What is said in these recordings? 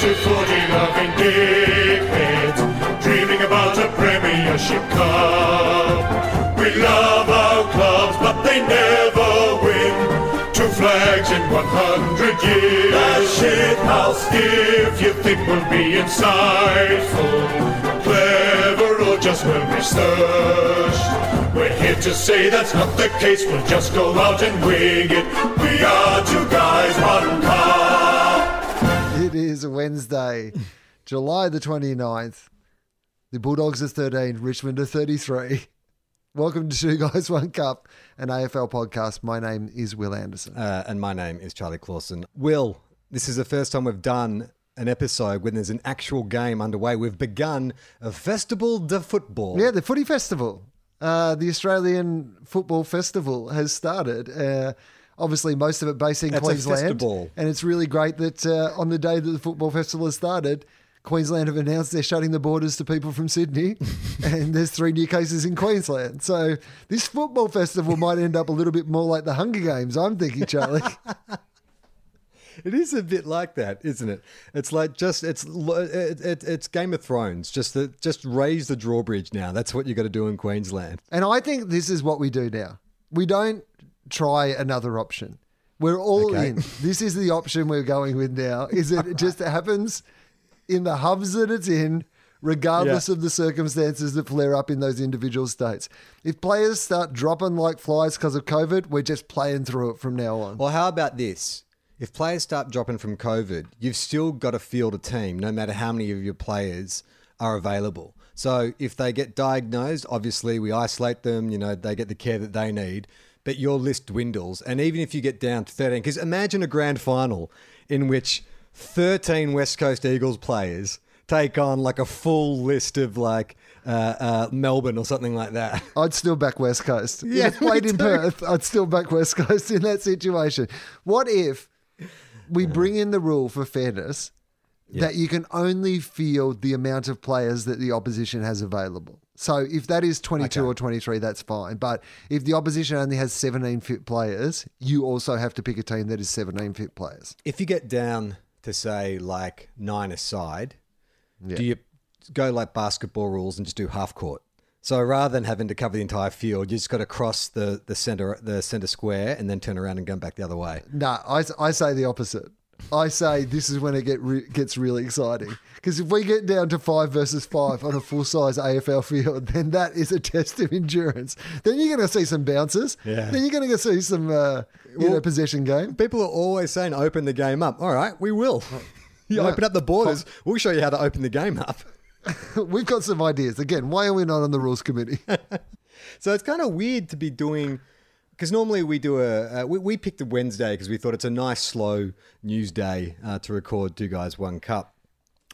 to 40 loving dickheads, dreaming about a Premiership Cup. We love our clubs, but they never win. Two flags in 100 years. That shit house. If you think we'll be insightful, clever, or just well researched, we're here to say that's not the case. We'll just go out and wing it. We are two guys, one cup. It is Wednesday, July the 29th. The Bulldogs are 13, Richmond are 33. Welcome to Two Guys, One Cup, an AFL podcast. My name is Wil Anderson. Uh, and my name is Charlie Clausen. Wil, this is the first time we've done an episode when there's an actual game underway. We've begun a Festival de Football. Yeah, the Footy Festival, uh, the Australian Football Festival has started. Uh, obviously, most of it based in That's Queensland. And it's really great that uh, on the day that the Football Festival has started, Queensland have announced they're shutting the borders to people from Sydney, and there's three new cases in Queensland. So this football festival might end up a little bit more like the Hunger Games. I'm thinking, Charlie. It is a bit like that, isn't it? It's like just it's it, it, it's Game of Thrones. Just the, just raise the drawbridge now. That's what you got to do in Queensland. And I think this is what we do now. We don't try another option. We're all Okay. in. This is the option we're going with now. Is it just happens in the hubs that it's in, regardless Yeah. of the circumstances that flare up in those individual states. If players start dropping like flies because of COVID, we're just playing through it from now on. Well, how about this? If players start dropping from COVID, you've still got to field a team, no matter how many of your players are available. So if they get diagnosed, obviously we isolate them. You know they get the care that they need. But your list dwindles, and even if you get down to thirteen, because imagine a grand final in which thirteen West Coast Eagles players take on like a full list of like uh, uh, Melbourne or something like that. I'd still back West Coast. Yeah, if played in. Perth, I'd still back West Coast in that situation. What if we bring in the rule for fairness that you can only field the amount of players that the opposition has available? So if that is 22 Okay. or 23, that's fine. But if the opposition only has 17 fit players, you also have to pick a team that is 17 fit players. if you get down to say like nine aside, do you go like basketball rules and just do half court? So rather than having to cover the entire field, you just got to cross the the center the center square and then turn around and go back the other way. No, I, I say the opposite. I say this is when it get re- gets really exciting. Because if we get down to five versus five on a full size AFL field, then that is a test of endurance. Then you're going to see some bounces. Yeah. Then you're going to see some uh, you know, Well- possession game. People are always saying open the game up. All right, we will. You Yeah. open up the borders. We'll show you how to open the game up. We've got some ideas. Again, why are we not on the rules committee? So it's kind of weird to be doing because normally we do a uh, we, we picked a Wednesday because we thought it's a nice slow news day uh, to record two guys one cup.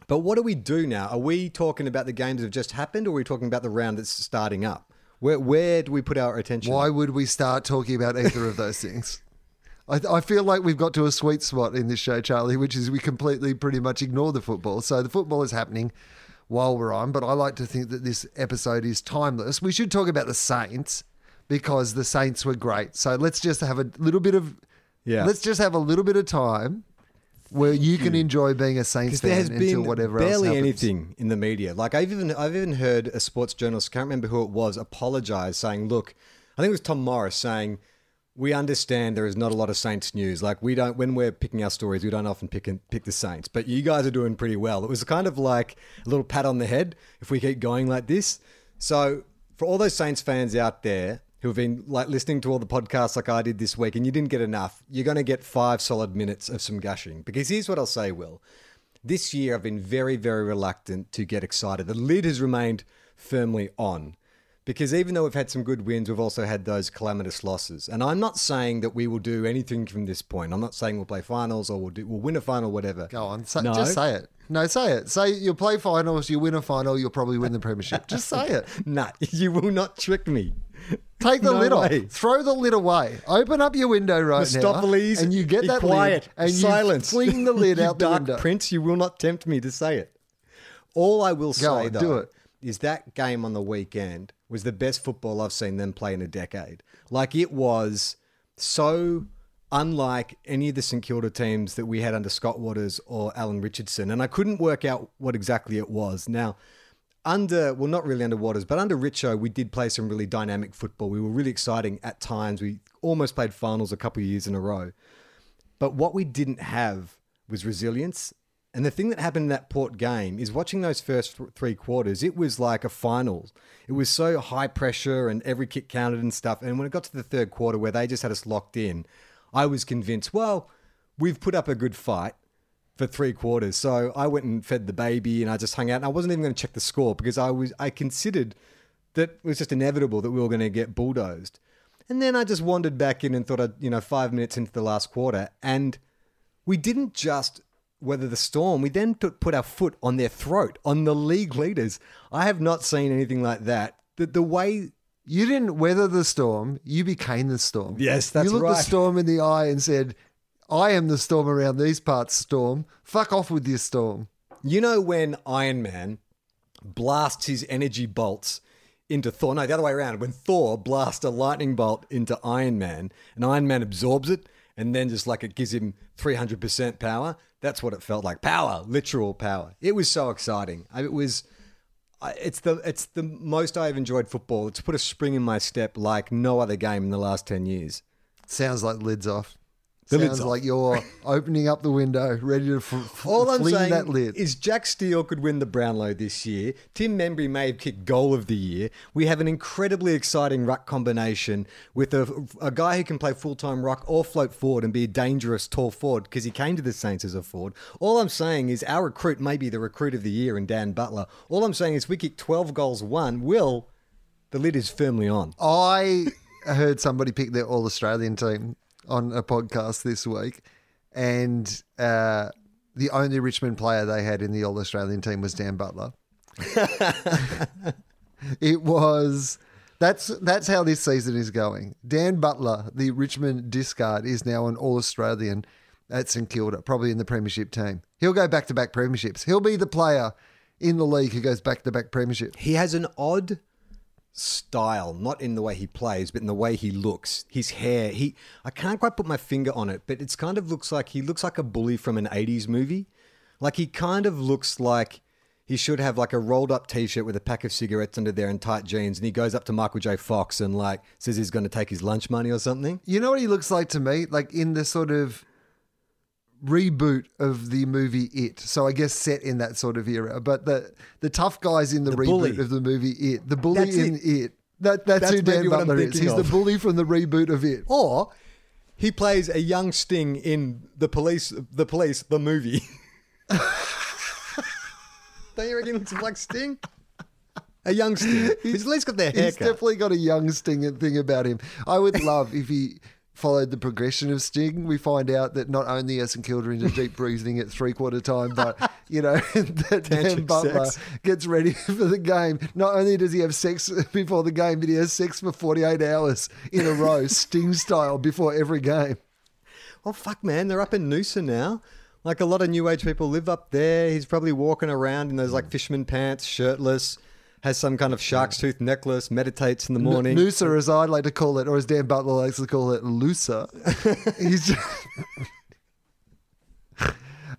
But what do we do now? Are we talking about the games that have just happened, or are we talking about the round that's starting up? Where where do we put our attention? why would we start talking about either of those things? I, I feel like we've got to a sweet spot in this show, Charlie, which is we completely pretty much ignore the football. So the football is happening while we're on, but I like to think that this episode is timeless. We should talk about the Saints because the Saints were great. So let's just have a little bit of Yeah. Let's just have a little bit of time where you can enjoy being a Saints Because there fan has until whatever else barely happens. anything in the media. Like I've even I've even heard a sports journalist, can't remember who it was, apologize saying, "Look, I think it was Tom Morris saying." We understand there is not a lot of Saints news. Like we don't, when we're picking our stories, we don't often pick pick the Saints. But you guys are doing pretty well. It was kind of like a little pat on the head if we keep going like this. So for all those Saints fans out there who have been like listening to all the podcasts like I did this week, and you didn't get enough, you're going to get five solid minutes of some gushing. Because here's what I'll say, Wil. This year, I've been very, very reluctant to get excited. The lid has remained firmly on because even though we've had some good wins, we've also had those calamitous losses. And I'm not saying that we will do anything from this point. I'm not saying we'll play finals or we'll, do, we'll win a final, whatever. Go on, say, No. just say it. No, say it. Say you'll play finals, you win a final, you'll probably win the premiership. Just say it. Nah, you will not trick me. Take the No lid way. off. Throw the lid away. Open up your window right now, and you get that quiet. lid, and Silence. you fling the lid out the dark window. Prince, you will not tempt me to say it. All I will say on, though is that game on the weekend was the best football I've seen them play in a decade. Like it was so unlike any of the St Kilda teams that we had under Scott Watters or Alan Richardson. And I couldn't work out what exactly it was. Now, under, well, not really under Watters, but under Richo, we did play some really dynamic football. We were really exciting at times. We almost played finals a couple of years in a row. But what we didn't have was resilience. And the thing that happened in that Port game is watching those first th- three quarters, it was like a final. It was so high pressure and every kick counted and stuff. And when it got to the third quarter where they just had us locked in, I was convinced, well, we've put up a good fight for three quarters. So I went and fed the baby and I just hung out. And I wasn't even going to check the score because I was I considered that it was just inevitable that we were going to get bulldozed. And then I just wandered back in and thought I'd, you know, five minutes into the last quarter. And we didn't just weather the storm, we then put put our foot on their throat, on the league leaders. I have not seen anything like that. The, the way You didn't weather the storm, you became the storm. Yes, that's right. You looked the storm in the eye and said, I am the storm around these parts, storm. Fuck off with your storm. You know when Iron Man blasts his energy bolts into Thor? No, the other way around. When Thor blasts a lightning bolt into Iron Man, and Iron Man absorbs it, and then just like it gives him 300% power. That's what it felt like. Power, literal power. It was so exciting. It was. It's the it's the most I've enjoyed football. It's put a spring in my step like no other game in the last ten years. Sounds like lids off. Sounds like you're opening up the window, ready to f- f- All I'm saying that lid. is Jack Steele could win the Brownlow this year. Tim Membrey may have kicked goal of the year. We have an incredibly exciting ruck combination with a, a guy who can play full time ruck or float forward and be a dangerous tall forward because he came to the Saints as a forward. All I'm saying is our recruit may be the recruit of the year in Dan Butler. All I'm saying is we kick 12 goals, one. Wil, the lid is firmly on. I heard somebody pick their All Australian team on a podcast this week, and uh, the only Richmond player they had in the All Australian team was Dan Butler. it was. That's that's how this season is going. Dan Butler, the Richmond discard, is now an All Australian at St Kilda, probably in the Premiership team. He'll go back to back premierships. He'll be the player in the league who goes back to back premierships. He has an odd style, not in the way he plays, but in the way he looks. His hair, he I can't quite put my finger on it, but it's kind of looks like he looks like a bully from an 80s movie. Like he kind of looks like he should have like a rolled up t-shirt with a pack of cigarettes under there and tight jeans and he goes up to Michael J. Fox and like says he's going to take his lunch money or something. You know what he looks like to me? Like in the sort of reboot of the movie It. So I guess set in that sort of era. But the the tough guys in the, The reboot bully. of the movie It. The bully That's in it. It. That that's, That's who Dan maybe what I'm Butler is. He's of. the bully from the reboot of It. Or he plays a young Sting in the police the police the movie. Don't you reckon he looks like Sting? A young Sting. He's at least got their He's definitely got a young Sting thing about him. I would love if he followed the progression of Sting. We find out that not only are St Kilda into deep breathing at three quarter time, but you know that Dan Butler sex. gets ready for the game. Not only does he have sex before the game, but he has sex for forty eight hours in a row, Sting style, before every game. Well, fuck, man! They're up in Noosa now. Like a lot of new age people live up there. He's probably walking around in those like fisherman pants, shirtless, has some kind of shark's tooth necklace, meditates in the morning. Noosa, as I like to call it, or as Dan Butler likes to call it, looser. He's just...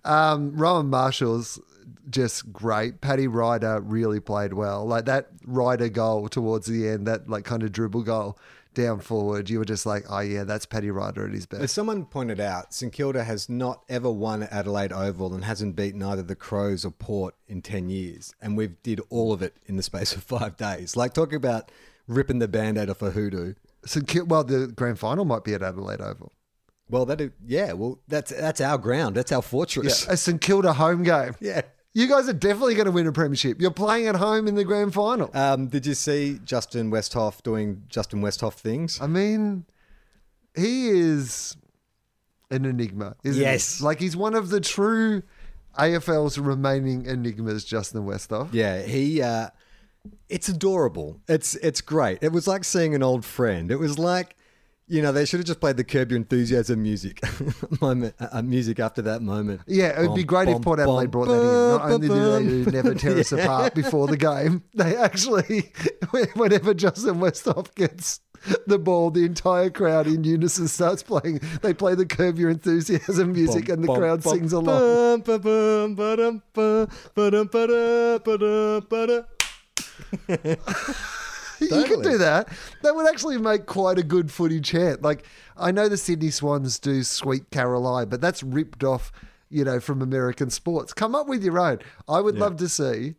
um, Rowan Marshall's just great. Paddy Ryder really played well. Like that Ryder goal towards the end, that like kind of dribble goal down forward. You were just like, oh yeah, that's Paddy Ryder at his As best. someone pointed out, St Kilda has not ever won at Adelaide Oval and hasn't beaten either the Crows or Port in 10 years. And we've did all of it in the space of five days. Like, talk about ripping the band-aid off a hoodoo. St. Kil- well, the grand final might be at Adelaide Oval. Well, that yeah, well, that's that's our ground. That's our Yeah, fortress. a St Kilda home game. Yeah. You guys are definitely going to win a premiership. You're playing at home in the grand final. Um, did you see Justin Westhoff doing Justin Westhoff things? I mean, he is an enigma, isn't Yes. he? Like he's one of the true AFL's remaining enigmas, Justin Westhoff. Yeah, he. Uh, it's adorable. It's it's great. It was like seeing an old friend. It was like, you know, they should have just played the Curb Your Enthusiasm music moment, uh, music after that moment. Yeah, it would be Bum, great if Port Adelaide bum, brought that in. Not bum, only do they never tear us apart before the game, they actually, whenever Justin Westhoff gets the ball, the entire crowd in unison starts playing. They play the Curb Your Enthusiasm music, and the crowd sings along. You could do that. That would actually make quite a good footy chant. Like I know the Sydney Swans do "Sweet Caroline," but that's ripped off, you know, from American sports. Come up with your own. I would love to see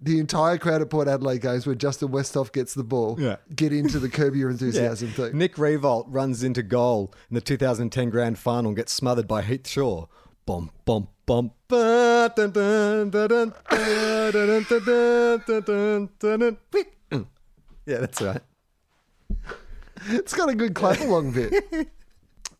the entire crowd at Port Adelaide games where Justin Westhoff gets the ball, Yeah. get into the Curb Your Enthusiasm thing. Nick Riewoldt runs into goal in the 2010 Grand Final and gets smothered by Heath Shaw. Bum bum bum. ba, dun, dun, dun, Yeah, that's right. It's got a good clap along bit.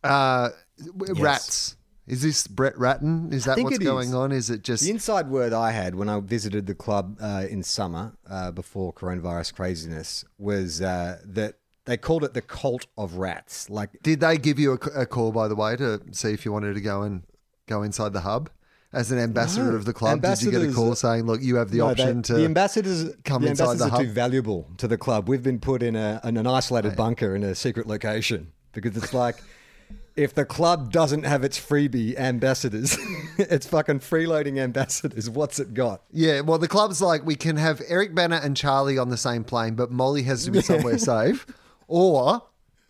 Uh, w- Rats. Is this Brett Ratten? Is that what's going is. on? Is it just The inside word I had when I visited the club uh, in summer uh, before coronavirus craziness was uh, that they called it the cult of rats. Like Did they give you a call, by the way, to see if you wanted to go and go inside the hub as an ambassador No. of the club? Did you get a call saying, "Look, you have the No, option they- to"? the ambassadors come the inside the ambassadors are too valuable to the club. We've been put in a in an isolated bunker in a secret location because it's like if the club doesn't have its freebie ambassadors, it's fucking freeloading ambassadors. What's it got? yeah, well, the club's like, we can have Eric Bana and Charlie on the same plane, but Molly has to be somewhere safe, or.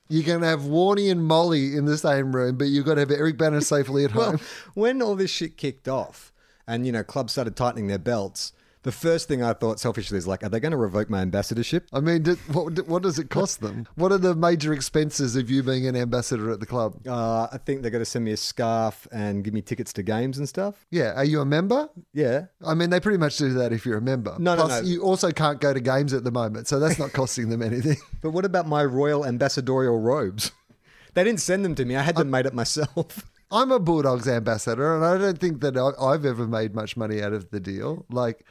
You can have Warney and Molly in the same room, but you've got to have Eric Bana safely at home. Well, when all this shit kicked off, and you know, clubs started tightening their belts. The first thing I thought selfishly is like, are they going to revoke my ambassadorship? I mean, did, what, what does it cost them? What are the major expenses of you being an ambassador at the club? Uh, I think they're going to send me a scarf and give me tickets to games and stuff. Yeah, are you a member? Yeah. I mean, they pretty much do that if you're a member. No, no, Plus, no. You also can't go to games at the moment, so that's not costing them anything. But what about my royal ambassadorial robes? They didn't send them to me. I had them made up myself. I'm a Bulldogs ambassador, and I don't think that I- I've ever made much money out of the deal. Like,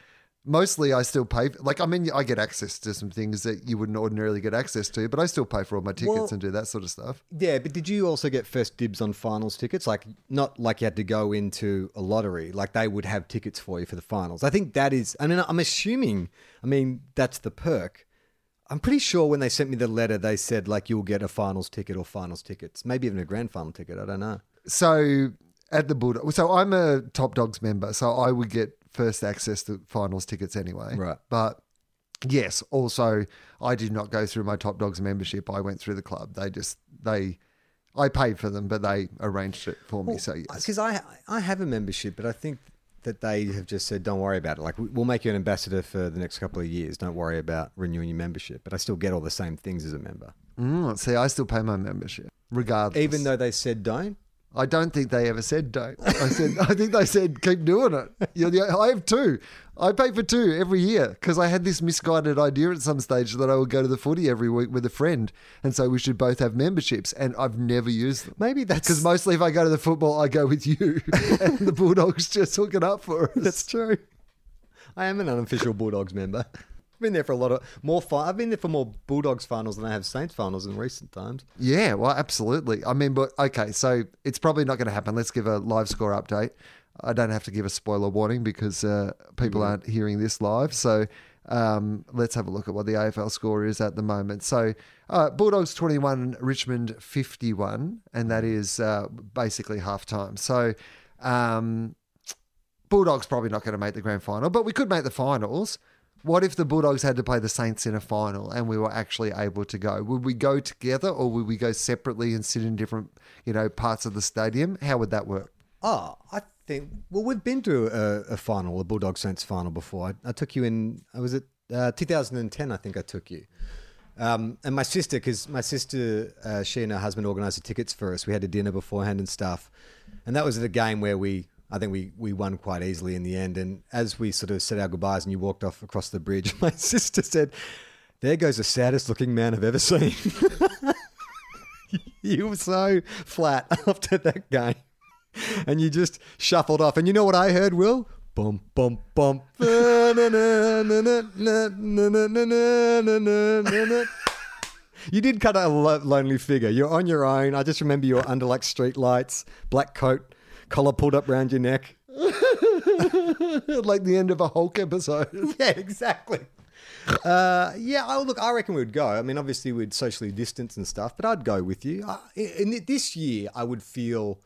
mostly I still pay. Like, I mean, I get access to some things that you wouldn't ordinarily get access to, but I still pay for all my tickets Well- and do that sort of stuff. yeah, but did you also get first dibs on finals tickets? Like, not like you had to go into a lottery. Like they would have tickets for you for the finals. I think that is. I mean, I'm assuming. I mean, that's the perk. I'm pretty sure when they sent me the letter, they said like you'll get a finals ticket or finals tickets, maybe even a grand final ticket. I don't know. So at the Bulldogs, so I'm a Top Dogs member, so I would get first access to finals tickets anyway. Right. But yes, also I did not go through my Top Dogs membership. I went through the club. They just they I paid for them, but they arranged it for me. So yes. Because I I have a membership, but I think that they have just said, "Don't worry about it. Like we- we'll make you an ambassador for the next couple of years. Don't worry about renewing your membership." But I still get all the same things as a member, Mm, see, I still pay my membership regardless. even though they said don't. I don't think they ever said don't. I said I think they said keep doing it. The, I have two. I pay for two every year because I had this misguided idea at some stage that I would go to the footy every week with a friend, and so we should both have memberships. And I've never used them Maybe that's because mostly if I go to the football, I go with you, and the Bulldogs just hook it up for us. that's true. I am an unofficial Bulldogs member. I've been there for a lot of more. Fi- I've been there for more Bulldogs finals than I have Saints finals in recent times. Yeah, well, absolutely. I mean, but okay, so it's probably not going to happen. Let's give a live score update. I don't have to give a spoiler warning because uh, people aren't hearing this live. So um, let's have a look at what the AFL score is at the moment. So uh, Bulldogs 21, Richmond 51, and that is uh, basically half time. So um, Bulldogs probably not going to make the grand final, but we could make the finals. What if the Bulldogs had to play the Saints in a final and we were actually able to go? Would we go together or would we go separately and sit in different, you know, parts of the stadium? How would that work? Oh, I think. Well, we've been to a, a final, a Bulldog Saints final before. I, I took you in. I was at uh, 2010. I think I took you. Um, and my sister, because my sister, uh, she and her husband organised the tickets for us. We had a dinner beforehand and stuff, and that was the game where we, I think we we won quite easily in the end. And as we sort of said our goodbyes and you walked off across the bridge, my sister said, "There goes the saddest looking man I've ever seen." you were so flat after that game. And you just shuffled off. And you know what I heard, Wil? Bum, bum, bum. You did cut a lo- lonely figure. You're on your own. I just remember you were under like street lights, black coat, collar pulled up round your neck. like the end of a Hulk episode. Yeah, exactly. Uh, yeah, oh, look, I reckon we'd go. I mean, obviously we'd socially distance and stuff, but I'd go with you. I, in this year, I would feel.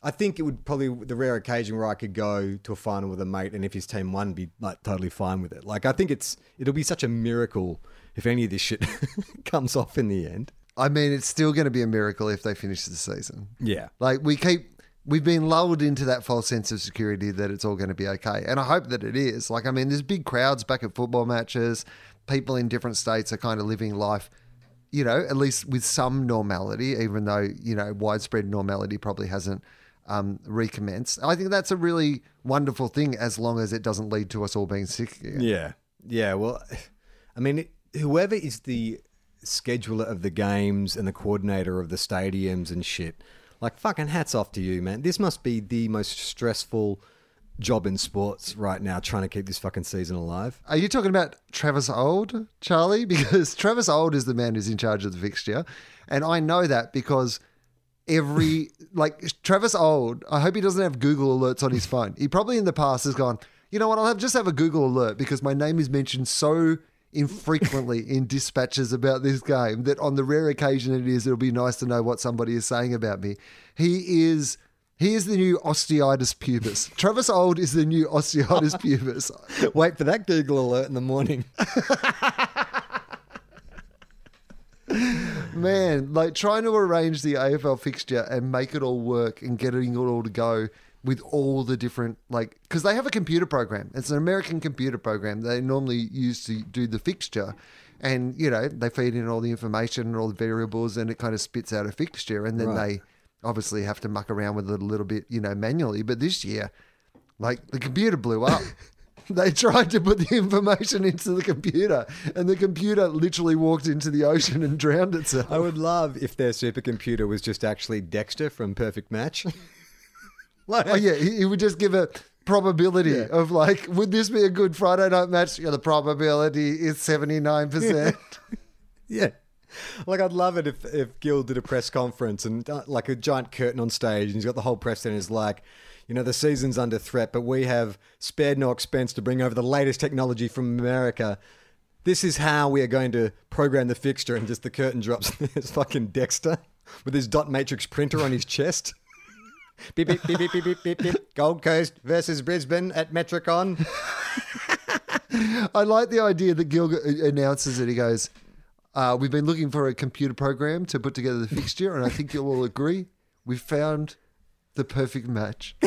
I think it would probably the rare occasion where I could go to a final with a mate, and if his team won, be like totally fine with it. Like I think it's it'll be such a miracle if any of this shit comes off in the end. I mean, it's still going to be a miracle if they finish the season. Yeah, Like we keep, we've been lulled into that false sense of security that it's all going to be okay, and I hope that it is. Like, I mean, there's big crowds back at football matches. People in different states are kind of living life, you know, at least with some normality, even though you know widespread normality probably hasn't um, recommenced. I think that's a really wonderful thing, as long as it doesn't lead to us all being sick. Again. Yeah. Yeah. Well, I mean, whoever is the scheduler of the games and the coordinator of the stadiums and shit, like fucking hats off to you, man. This must be the most stressful job in sports right now, trying to keep this fucking season alive. Are you talking about Travis Auld, Charlie? Because Travis Auld is the man who's in charge of the fixture. And I know that because every, like, Travis Auld, I hope he doesn't have Google alerts on his phone. He probably in the past has gone, you know what, I'll have, just have a Google alert because my name is mentioned so infrequently in dispatches about this game that on the rare occasion it is, it'll be nice to know what somebody is saying about me. He is. He is the new osteitis pubis. Travis Auld is the new osteitis pubis. Wait for that Google alert in the morning. Man, like trying to arrange the AFL fixture and make it all work and getting it all to go with all the different like because they have a computer program. It's an American computer program they normally use to do the fixture. And you know they feed in all the information and all the variables, and it kind of spits out a fixture. And then Right. they obviously have to muck around with it a little bit, you know, manually. But this year, like the computer blew up. they tried to put the information into the computer, and the computer literally walked into the ocean and drowned itself. I would love if their supercomputer was just actually Dexter from Perfect Match. like, Oh yeah, he, he would just give a probability of like, would this be a good Friday night match? Yeah, the probability is seventy nine percent. Yeah. Like I'd love it if if Gil did a press conference and uh, like a giant curtain on stage and he's got the whole press there and he's like, you know, the season's under threat, but we have spared no expense to bring over the latest technology from America. This is how we are going to program the fixture and just the curtain drops and there's fucking Dexter with his dot matrix printer on his chest. Beep, beep, beep, beep, beep, beep, beep, beep. Gold Coast versus Brisbane at Metricon. I like the idea that Gil announces it. He goes, uh, "We've been looking for a computer program to put together the fixture, and I think you'll all agree we found the perfect match."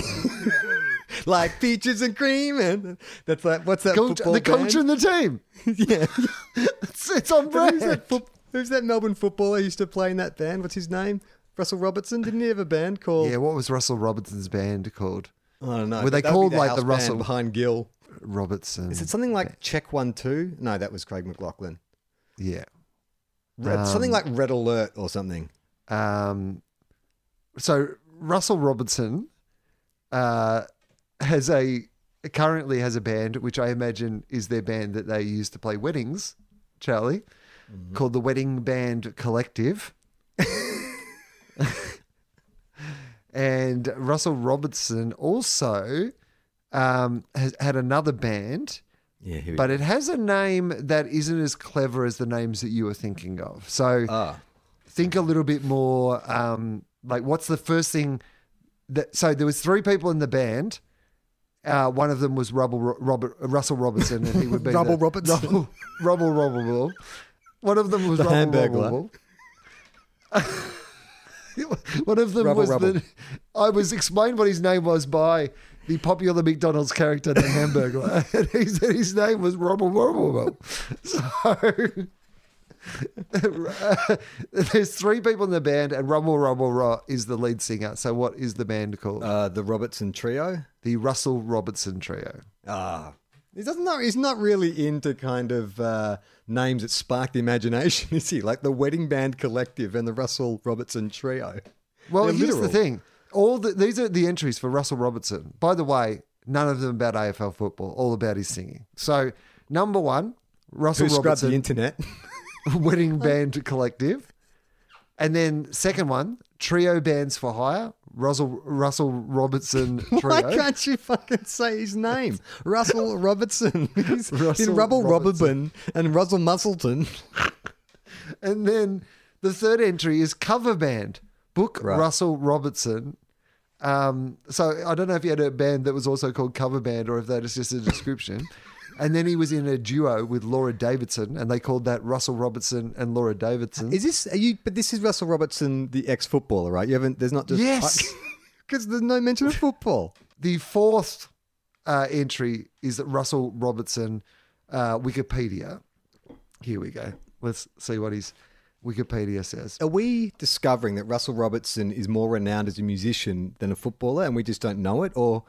like peaches and cream and that's like what's that the coach band? and the team. yeah It's, it's on brand. who's that, who's that Melbourne footballer used to play in that band? What's his name? Russell Robertson? Didn't he have a band called? Yeah, what was Russell Robertson's band called? I don't know. Were they called be like the band Russell- behind Gill? Robertson. Is it something like Check One Two? No, that was Craig McLachlan. Yeah. Red, something Um, like Red Alert or something. Um, so Russell Robertson uh, has a currently has a band which I imagine is their band that they use to play weddings, Charlie, called the Wedding Band Collective. and Russell Robertson also um, has had another band. Yeah, But it has a name that isn't as clever as the names that you were thinking of. So Ah, think a little bit more um, like what's the first thing that so there was three people in the band uh, one of them was Rubble, Robert, Russell Robertson, and he would be Rubble Robertson. Rubble, Rubble, Rubble. One of them was The Rubble, Hamburglar. Rubble. One of them Rubble, was Rubble. the. I was explained what his name was by the popular McDonald's character, the Hamburger, and he said his name was Rubble, Rubble, Rubble. So. There's three people in the band, and Rumble Rumble Raw is the lead singer. So, what is the band called? uh, the Robertson Trio. the Russell Robertson Trio. Ah, he doesn't know. He's not really into kind of uh, names that spark the imagination, is he? Like the Wedding Band Collective and the Russell Robertson Trio. Well, They're here's literal. the thing: all the, these are the entries for Russell Robertson. By the way, none of them about AFL football. All about his singing. So, number one, Russell Who Robertson the internet? Wedding Band Collective, and then second one, Trio Bands for Hire, Russell Russell Robertson trio. Why can't you fucking say his name? Russell Robertson. He's Russell been Rubble Robertson. Robinson and Russell Musselton. And then the third entry is cover band. Book Right. Russell Robertson. Um, so I don't know if he had a band that was also called cover band or if that is just a description. And then he was in a duo with Laura Davidson, and they called that Russell Robertson and Laura Davidson. Is this are you? But this is Russell Robertson, the ex-footballer, right? You haven't. There's not just Yes. because there's no mention of football. The fourth uh, entry is that Russell Robertson, uh, Wikipedia. Here we go. Let's see what his Wikipedia says. Are we discovering that Russell Robertson is more renowned as a musician than a footballer, and we just don't know it, or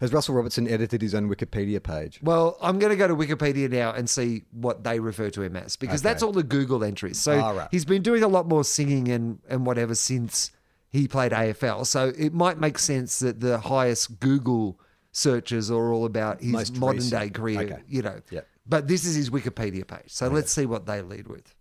has Russell Robertson edited his own Wikipedia page? Well, I'm going to go to Wikipedia now and see what they refer to him as because Okay. that's all the Google entries. So right. he's been doing a lot more singing and, and whatever since he played AFL. So it might make sense that the highest Google searches are all about his Most modern recent. day career, Okay. you know. Yep. But this is his Wikipedia page. So let's see what they lead with.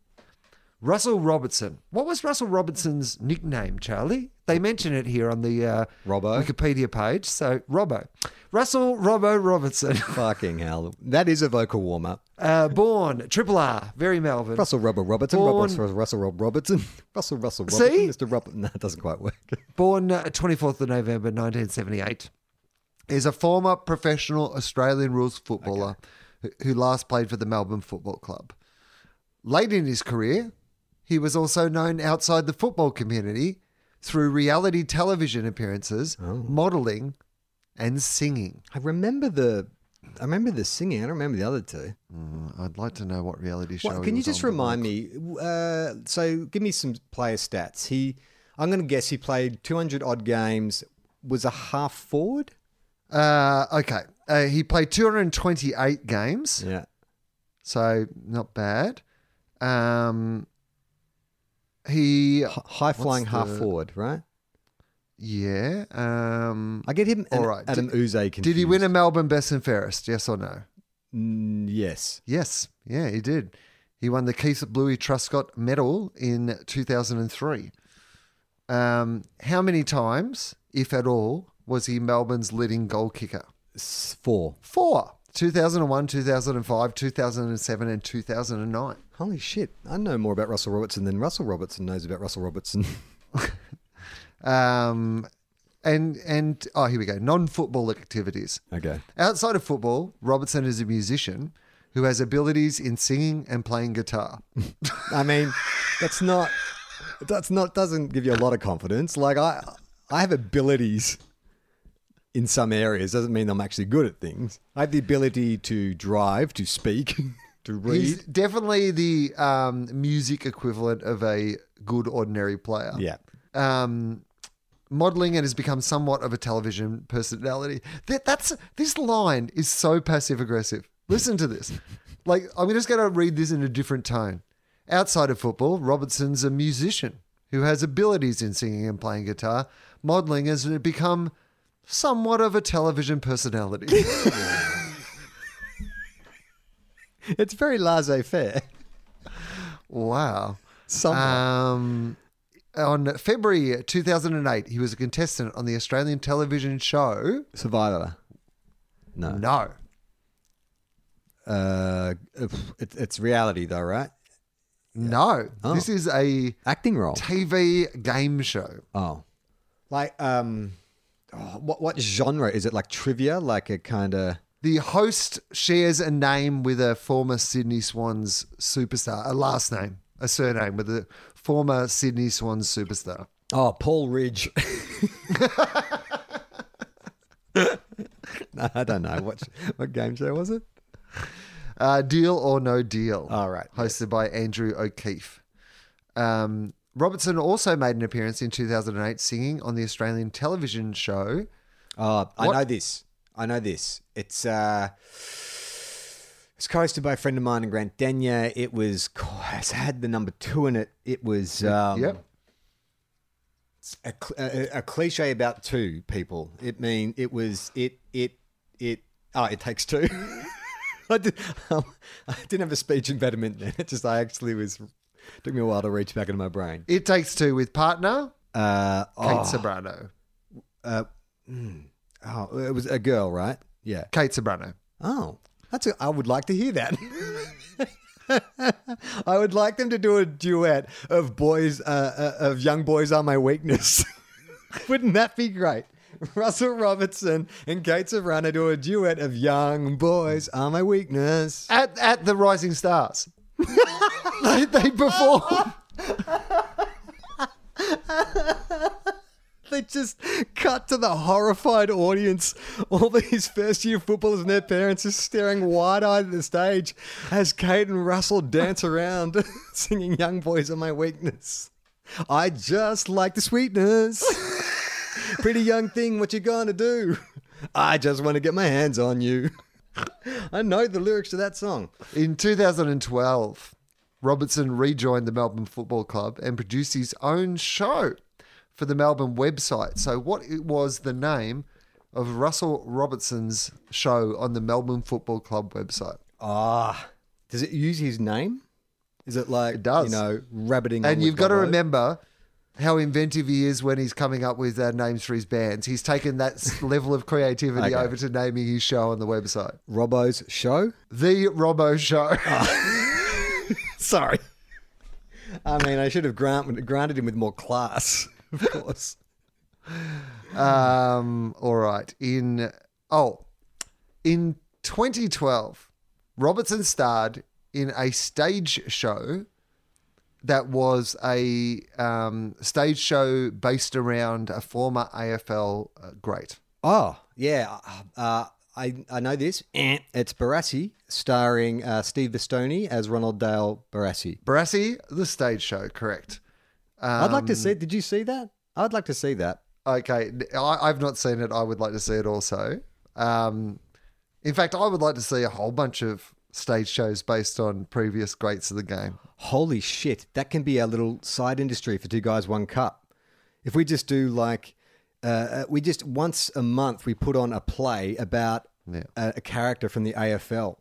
Russell Robertson. What was Russell Robertson's nickname, Charlie? They mention it here on the uh, Robbo? Wikipedia page. So Robbo. Russell Robbo Robertson. Fucking hell, that is a vocal warm-up. Uh, born Triple R, very Melbourne. Russell Robert Robertson, Born- Russell, Russell Rob Robertson, Russell Russell See? Mr. Robert. No, it doesn't quite work. Born uh, 24th of November 1978. Is a former professional Australian rules footballer who- who last played for the Melbourne Football Club. Late in his career, he was also known outside the football community through reality television appearances, modelling, and singing. I remember the, I remember the singing. I don't remember the other two. I'd like to know what reality show. What, he can you was just on, remind me? Uh, so, give me some player stats. He, I'm going to guess he played 200 odd games. Was a half forward. Uh, okay. Uh, he played 228 games. Yeah. So not bad. Um, he, High flying half the- forward, right? yeah. Um, I get him All right. Adam Did- Yze confused. did he win a Melbourne Best and Fairest? Yes or no? Mm, yes. Yes. Yeah, he did. He won the Keith Bluey Truscott Medal in 2003. Um, how many times, if at all, was he Melbourne's leading goal kicker? Four. Four. 2001, 2005, 2007, and 2009. Holy shit. I know more about Russell Robertson than Russell Robertson knows about Russell Robertson. Um, and and oh, here we go. Non-football activities. okay. Outside of football, Robertson is a musician who has abilities in singing and playing guitar. I mean, that's not, that's not, doesn't give you a lot of confidence. Like, I, I have abilities in some areas, doesn't mean I'm actually good at things. I have the ability to drive, to speak, to He's definitely the um, music equivalent of a good ordinary player. Yeah. Um, modeling and has become somewhat of a television personality. That, that's this line is so passive aggressive. Listen to this. Like I'm just going to read this in a different tone. Outside of football, Robertson's a musician who has abilities in singing and playing guitar. Modeling has become somewhat of a television personality. It's very laissez faire. wow. Um, on February 2008, he was a contestant on the Australian television show. Survivor. No. No. Uh, it, it's reality though, right? No. Oh. This is a Acting role. TV game show. Oh, like um, oh, what what genre is it? Like trivia, like a kind of The host shares a name with a former Sydney Swans superstar, a last name, a surname with a former Sydney Swans superstar. oh Paul Ridge. no, I don't know what what game show was it. Uh, deal or no deal. All right, Hosted by Andrew O'Keefe. Um, Robertson also made an appearance in 2008 singing on the Australian television show. Oh, I What- know this. I know this. It's uh, it's hosted by a friend of mine in Grant Denyer. It was it's had the number two in it. It was um, yep. a, a, a cliche about two people. It mean it was it it it. Oh, it takes two. I, did, um, I didn't have a speech impediment then. It just I actually was took me a while to reach back into my brain. It Takes Two with partner Uh, Kate oh, Ceberano. uh, mm, oh, it was a girl, right? Yeah. Kate Ceberano. Oh, that's. A, I would like to hear that. I would like them to do a duet of boys, uh, uh, of young boys are my weakness. Wouldn't that be great? Russell Robertson and Kate Ceberano do a duet of young boys are my weakness. At at the Rising Stars. they, they perform. They just cut to the horrified audience. All these first year footballers and their parents are staring wide eyed at the stage as Kate and Russell dance around singing Young Boys Are My Weakness. I just like the sweetness. Pretty young thing, what you gonna do? I just want to get my hands on you. I know the lyrics to that song. In 2012, Robertson rejoined the Melbourne Football Club and produced his own show for the Melbourne website. So, what was the name of Russell Robertson's show on the Melbourne Football Club website? Ah, does it use his name? Is it like It does. you know rabbiting? And you've got to remember how inventive he is when he's coming up with uh, names for his bands. He's taken that level of creativity Okay. over to naming his show on the website. Robbo's show. The Robbo Show. Sorry. I mean, I should have grant, granted him with more class, of course. Um, all right. In oh, in 2012, Robertson starred in a stage show that was a um, stage show based around a former AFL uh, great. Oh, yeah. Uh, I, I know this. Eh, It's Barassi, starring uh, Steve Bastoni as Ronald Dale Barassi. Barassi, the stage show, correct. I'd like to Um, see. Did you see that? I'd like to see that. Okay, I, I've not seen it. I would like to see it also. Um, in fact, I would like to see a whole bunch of stage shows based on previous greats of the game. Holy shit! That can be our little side industry for Two Guys One Cup. If we just do like, uh, uh, we just once a month we put on a play about Yeah. a, a character from the AFL.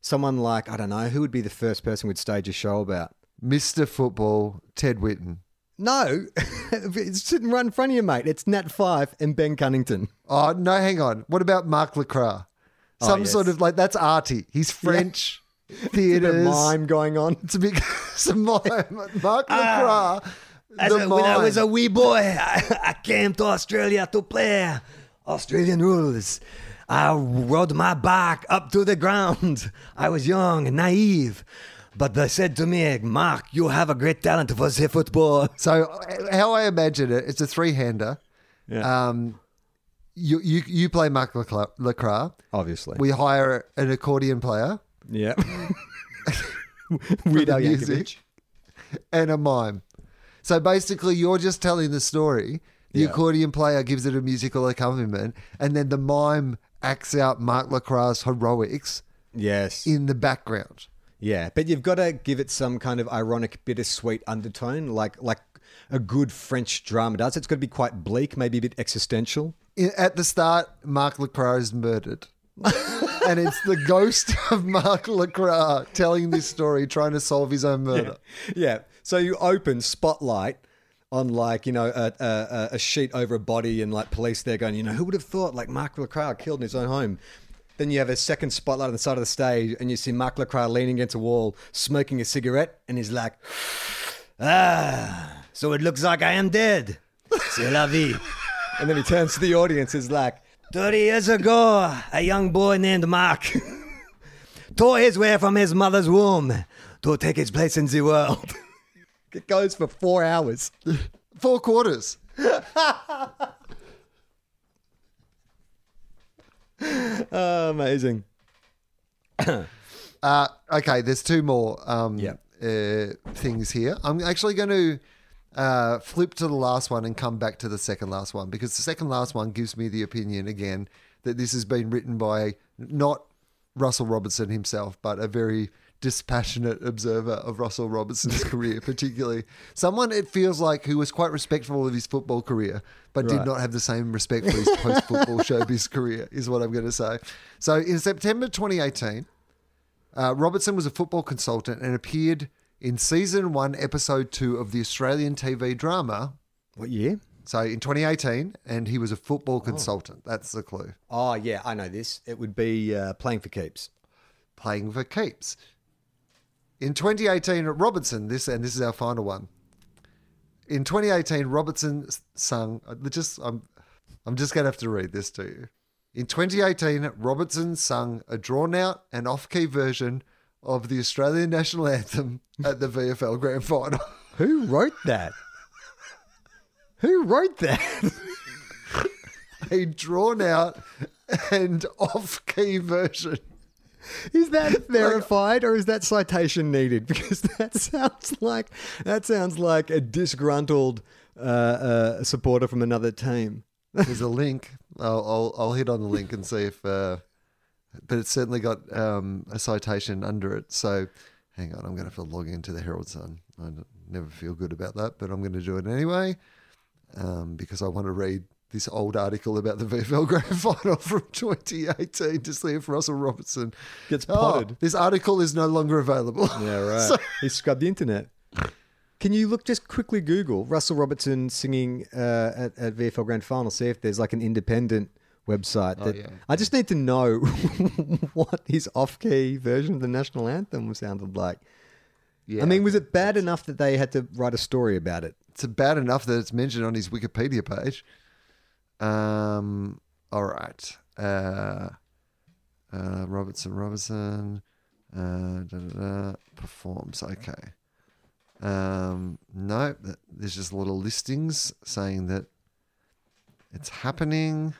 Someone like I don't know who would be the first person we'd stage a show about. Mr. Football, Ted Whitten. No, it's sitting right in front of you, mate. It's Nat Fyfe and Ben Cunnington. Oh, no, hang on. What about Mark Lacroix? Oh, Some yes. sort of like, that's arty. He's French, of theatres. mime going on. It's a big, some mime. Mark Ah. Lacroix, As the a, when I was a wee boy, I, I came to Australia to play Australian rules. I rode my bike up to the ground. I was young and naive. But they said to me, Mark, you have a great talent for the football. So, how I imagine it, it's a three hander. Yeah. Um, you, you, you play Mark. Lacroix. Obviously. We hire an accordion player yeah. Weird Al the music. Yankovic. and a mime. So basically, you're just telling the story. The Yeah. accordion player gives it a musical accompaniment, and then the mime acts out Mark Lacroix's heroics Yes. in the background. Yeah, but you've got to give it some kind of ironic, bittersweet undertone, like like a good French drama does. It's got to be quite bleak, maybe a bit existential. At the start, Mark Lacroix is murdered. and it's the ghost of Mark Lacroix telling this story, trying to solve his own murder. Yeah. So you open spotlight on like you know a, a, a sheet over a body and like police there going, you know, who would have thought like Mark Lacroix killed in his own home. Then you have a second spotlight on the side of the stage, and you see Mark Lacroix leaning against a wall, smoking a cigarette, and he's like, "Ah, so it looks like I am dead. C'est la vie." And then he turns to the audience, is like, 30 years ago, a young boy named Mark tore his way from his mother's womb to take his place in the world. it goes for four hours. Four quarters. Oh, amazing. Uh, okay, there's two more um, Yep. uh, things here. I'm actually going to uh, flip to the last one and come back to the second last one because the second last one gives me the opinion again that this has been written by not Russell Robertson himself, but a very dispassionate observer of Russell Robertson's career, particularly someone it feels like who was quite respectful of his football career, but did not have the same respect for his post-football showbiz career, is what I'm going to say. So in September 2018. Uh, Robertson was a football consultant and appeared in season one, episode two of the Australian TV drama What year? So in 2018, and he was a football consultant. That's the clue. Oh yeah, I know this. It would be uh, playing for keeps. Playing for keeps. In 2018, Robertson, this and this is our final one. In 2018, Robertson sung. uh, Just I'm, I'm just gonna have to read this to you. In 2018, Robertson sung a drawn-out and off-key version of the Australian national anthem at the VFL Grand Final. Who wrote that? Who wrote that? a drawn-out and off-key version. Is that verified or is that citation needed? Because that sounds like that sounds like a disgruntled uh, uh, supporter from another team. There's a link. I'll, I'll, I'll hit on the link and see if. Uh, but it's certainly got um, a citation under it. So hang on, I'm going to have to log into the Herald Sun. I never feel good about that, but I'm going to do it anyway um, because I want to read this old article about the VFL Grand Final from 2018 to see if Russell Robertson Gets Oh, potted. this article is no longer available. Yeah, right. he scrubbed the internet. Can you look just quickly Google Russell Robertson singing uh, at, at VFL Grand Final? See if there's like an independent website that yeah. I just need to know what his off-key version of the national anthem sounded like. Yeah, I mean, was it bad enough that they had to write a story about it? it's bad enough that it's mentioned on his Wikipedia page. Um, all right. Uh, uh, Robertson, Robertson, uh, da, da, da, performs. Okay. Um, no, there's just a little listings saying that it's happening.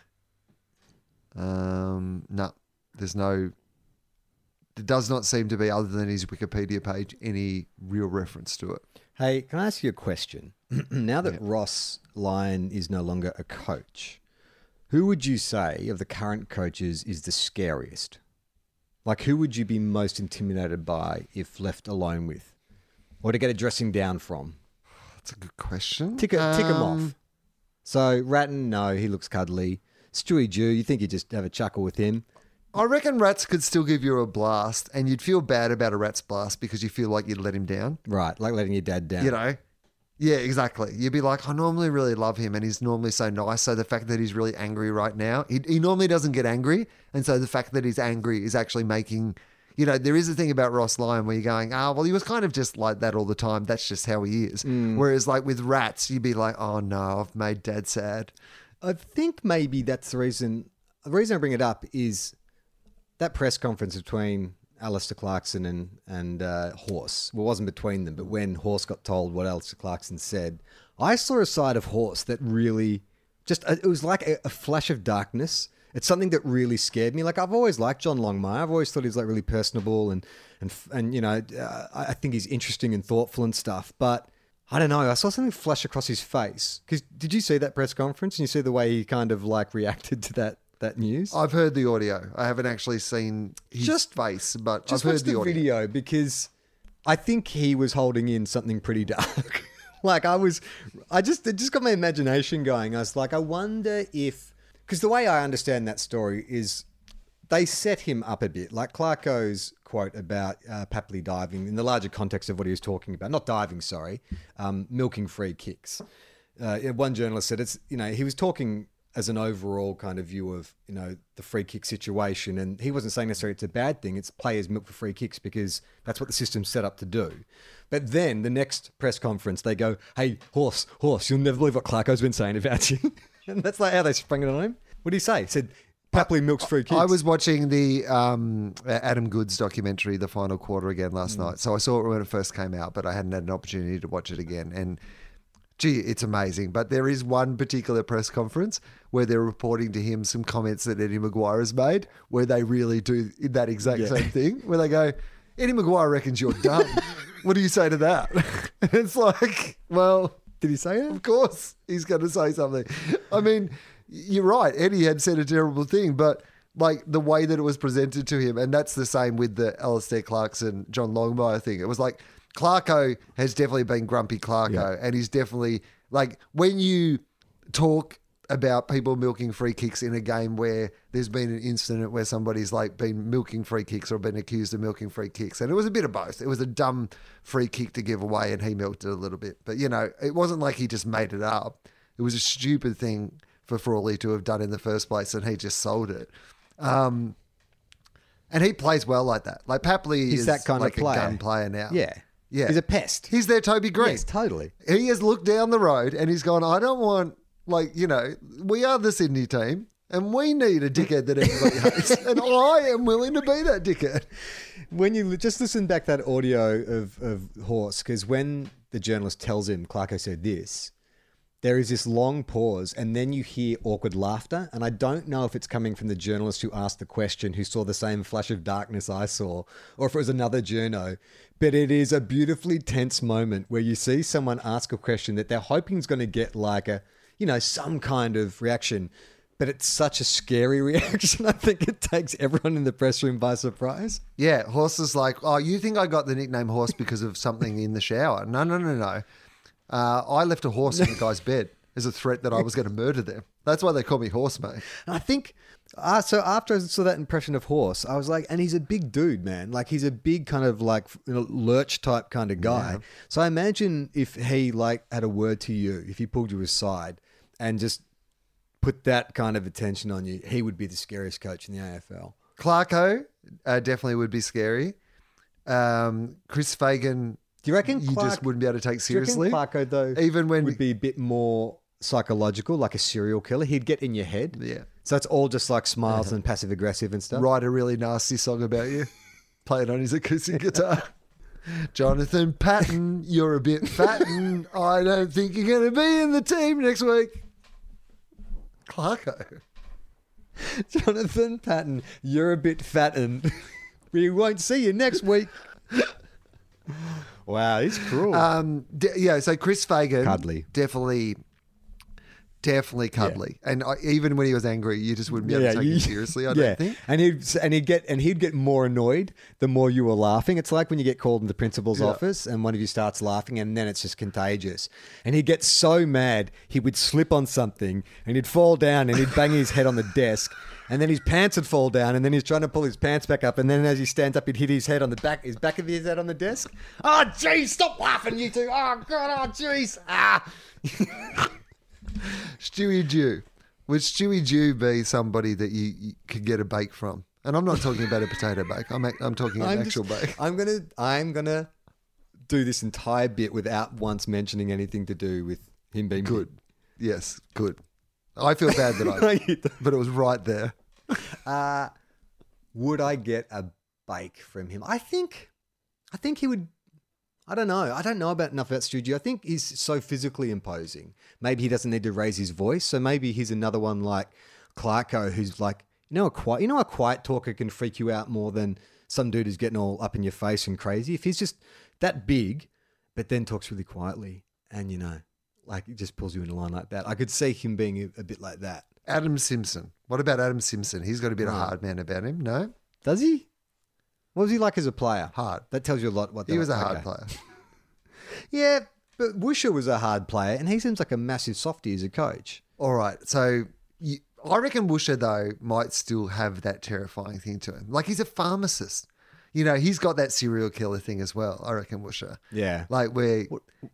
Um, no, there's no. There does not seem to be, other than his Wikipedia page, any real reference to it. Hey, can I ask you a question? now that Ross Lyon is no longer a coach, who would you say of the current coaches is the scariest? Like, who would you be most intimidated by if left alone with, or to get a dressing down from? That's a good question. Tick, a, tick Um, off. So Ratten, no, he looks cuddly. Stewie Dew, you think you just have a chuckle with him? I reckon rats could still give you a blast, and you'd feel bad about a rat's blast because you feel like you'd let him down. Right, like letting your dad down. You know? Yeah, exactly. You'd be like, I normally really love him, and he's normally so nice. So the fact that he's really angry right now, he, he normally doesn't get angry, and so the fact that he's angry is actually making. You know, there is a thing about Ross Lyon where you're going, ah, well, he was kind of just like that all the time. That's just how he is. Whereas, like with rats, you'd be like, oh no, I've made dad sad. I think maybe that's the reason. The reason I bring it up is that press conference between Alistair Clarkson and and uh, Horse. Well, it wasn't between them, but when Horse got told what Alistair Clarkson said, I saw a side of Horse that really just uh, it was like a, a flash of darkness. It's something that really scared me. Like I've always liked John Longmire. I've always thought he's like really personable and and and you know uh, I I think he's interesting and thoughtful and stuff. But I don't know. I saw something flash across his face. Because did you see that press conference and you see the way he kind of like reacted to that that news? I've heard the audio. I haven't actually seen his Just- face, but Just I've heard the, the, audio. video because I think he was holding in something pretty dark. like I was, I just it just got my imagination going. I was like, I wonder if because the way I understand that story is they set him up a bit. Like Clarko's quote about uh, Papley diving in the larger context of what he was talking about, not diving, sorry, um, milking free kicks. Uh, one journalist said it's you know he was talking as an overall kind of view of you know the free kick situation, and he wasn't saying necessarily it's a bad thing. It's players milk for free kicks because that's what the system's set up to do. But then the next press conference, they go, "Hey, horse, horse, you'll never believe what Clarko's been saying about you," and that's like how they sprung it on him. What did he say? He said Papley milks free kicks. I was watching the um, Adam Goodes documentary, The Final Quarter, again last night. So I saw it when it first came out, but I hadn't had an opportunity to watch it again. And gee, it's amazing. But there is one particular press conference where they're reporting to him some comments that Eddie McGuire has made, where they really do that exact Yeah. same thing, where they go, Eddie McGuire reckons you're done. what do you say to that? and it's like, well, Did he say it? of course, he's going to say something. I mean, you're right. Eddie had said a terrible thing, but like the way that it was presented to him, and that's the same with the Alistair Clarkson, John Longmire thing. It was like Clarko has definitely been grumpy Clarko, Yeah. and he's definitely like when you talk about people milking free kicks in a game where there's been an incident where somebody's like been milking free kicks or been accused of milking free kicks and it was a bit of both it was a dumb free kick to give away and he milked it a little bit but you know it wasn't like he just made it up It was a stupid thing for Frawley to have done in the first place, and he just sold it. Um, and he plays well like that. Like Papley He's is that kind of player. a gun player now. Yeah. Yeah. He's a pest. He's their Toby Greene. Yes, totally. He has looked down the road and he's gone, I don't want, like, you know, we are the Sydney team and we need a dickhead that everybody hates. And I am willing to be that dickhead. When you just listen back that audio of, of Horse, because when the journalist tells him, Clarko said this, there is this long pause, and then you hear awkward laughter. And I don't know if it's coming from the journalist who asked the question, who saw the same flash of darkness I saw, or if it was another journo. But it is a beautifully tense moment where you see someone ask a question that they're hoping is going to get like a, you know, some kind of reaction. But it's such a scary reaction. I think it takes everyone in the press room by surprise. Yeah, Horse is like, oh, you think I got the nickname Horse because of something in the shower? No, no, no, no. Uh, I left a horse in the guy's bed as a threat that I was going to murder them. That's why they call me Horse, mate. And I think uh, so. After I saw that impression of horse, I was like, and he's a big dude, man. Like he's a big kind of like you know, lurch type kind of guy. So I imagine if he like had a word to you, if he pulled you aside and just put that kind of attention on you, he would be the scariest coach in the AFL. Clarko uh, definitely would be scary. Um, Chris Fagan, Do you reckon you Clark, just wouldn't be able to take do you reckon seriously. Clarko though, Even when- would be a bit more psychological, like a serial killer. He'd get in your head. Yeah. So it's all just like smiles and passive aggressive and stuff. Write a really nasty song about you, play it on his acoustic guitar. Jonathan Patton, you're a bit fatten. I don't think you're going to be in the team next week. Clarko. Jonathan Patton, you're a bit fattened. we won't see you next week. wow, he's cruel. Um, de- yeah, so Chris Fagan, Cuddly. definitely, definitely cuddly, and I, even when he was angry, you just wouldn't be able to take you- him seriously. I yeah. don't think. And he'd and he'd get and he'd get more annoyed the more you were laughing. It's like when you get called in the principal's Yeah. office and one of you starts laughing and then it's just contagious. And he'd get so mad he would slip on something and he'd fall down and he'd bang his head on the desk. And then his pants would fall down, and then he's trying to pull his pants back up, and then as he stands up, he'd hit his head on the back, his back of his head on the desk. Oh, jeez, stop laughing, you two! Oh God, oh jeez, ah! Stewie Dew. Would Stewie Dew be somebody that you, you could get a bake from? And I'm not talking about a potato bake. I'm, I'm talking an I'm actual just- bake. I'm gonna I'm gonna do this entire bit without once mentioning anything to do with him being Good. Yes, good. I feel bad that I, but it was right there. Uh, would I get a bake from him? I think, I think he would. I don't know. I don't know about enough about Stewie Dew. I think he's so physically imposing. Maybe he doesn't need to raise his voice. So maybe he's another one like Clarko, who's like, you know, a quiet. You know, a quiet talker can freak you out more than some dude who's getting all up in your face and crazy. If he's just that big, but then talks really quietly, and you know, like it just pulls you in a line like that. I could see him being a, a bit like that. Adam Simpson. What about Adam Simpson? He's got a bit of Oh. hard man about him. No, Does he? What was he like as a player? hard. That tells you a lot. What He was a hard okay. player. Yeah, but Woosha was a hard player, and he seems like a massive softie as a coach. All right. So you, I reckon Woosha, though, might still have that terrifying thing to him. Like he's a pharmacist. You know, he's got that serial killer thing as well. I reckon Woosha. Yeah. Like where,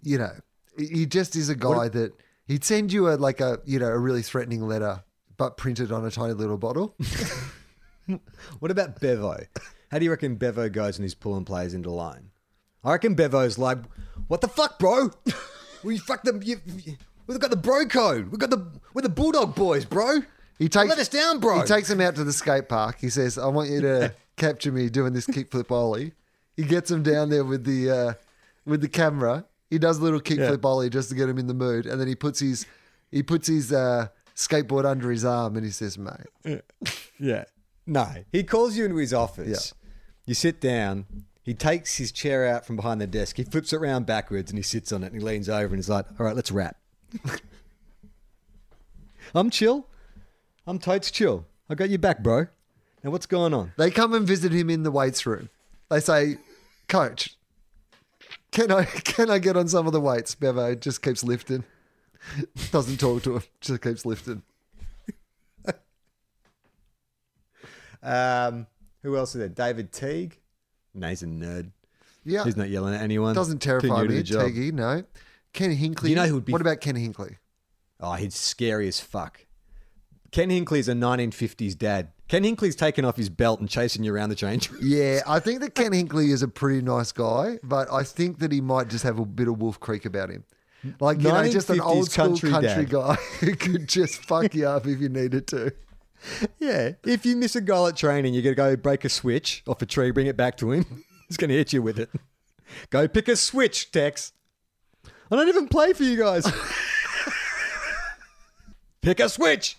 you know, he he just is a guy that he'd send you a like a you know a really threatening letter, but printed on a tiny little bottle. What about Bevo? How do you reckon Bevo goes and he's pulling players into line? I reckon Bevo's like, "What the fuck, bro? we fucked them. You, you- we've got the bro code. We got the we're the Bulldog boys, bro. He takes let us down, bro. He takes him out to the skate park. He says, "I want you to capture me doing this kickflip ollie." He gets him down there with the uh, with the camera. He does a little kickflip ollie just to get him in the mood, and then he puts his he puts his uh, skateboard under his arm and he says, "Mate, Yeah. No. He calls you into his office. You sit down. He takes his chair out from behind the desk. He flips it around backwards and he sits on it and he leans over and he's like, all right, let's rap. I'm chill. I'm totes chill. I got your back, bro. Now what's going on? They come and visit him in the weights room. They say, "Coach, can I can I get on some of the weights?" Bevo just keeps lifting. Doesn't talk to him. Just keeps lifting. Um, who else is there? David Teague. No, he's a nerd. Yeah, He's not yelling at anyone. doesn't terrify me. Teague, no. Ken Hinkley. You know who would be- What about Ken Hinkley? Oh, he's scary as fuck. Ken Hinkley's a 1950s dad. Ken Hinkley's taken off his belt and chasing you around the change room. Yeah, I think that Ken Hinkley is a pretty nice guy, but I think that he might just have a bit of Wolf Creek about him. Like, you know, just an old school country country, guy who could just fuck you up if you needed to. Yeah. If you miss a goal at training, you're going to go break a switch off a tree, bring it back to him. He's going to hit you with it. Go pick a switch, Tex. I don't even play for you guys. pick a switch.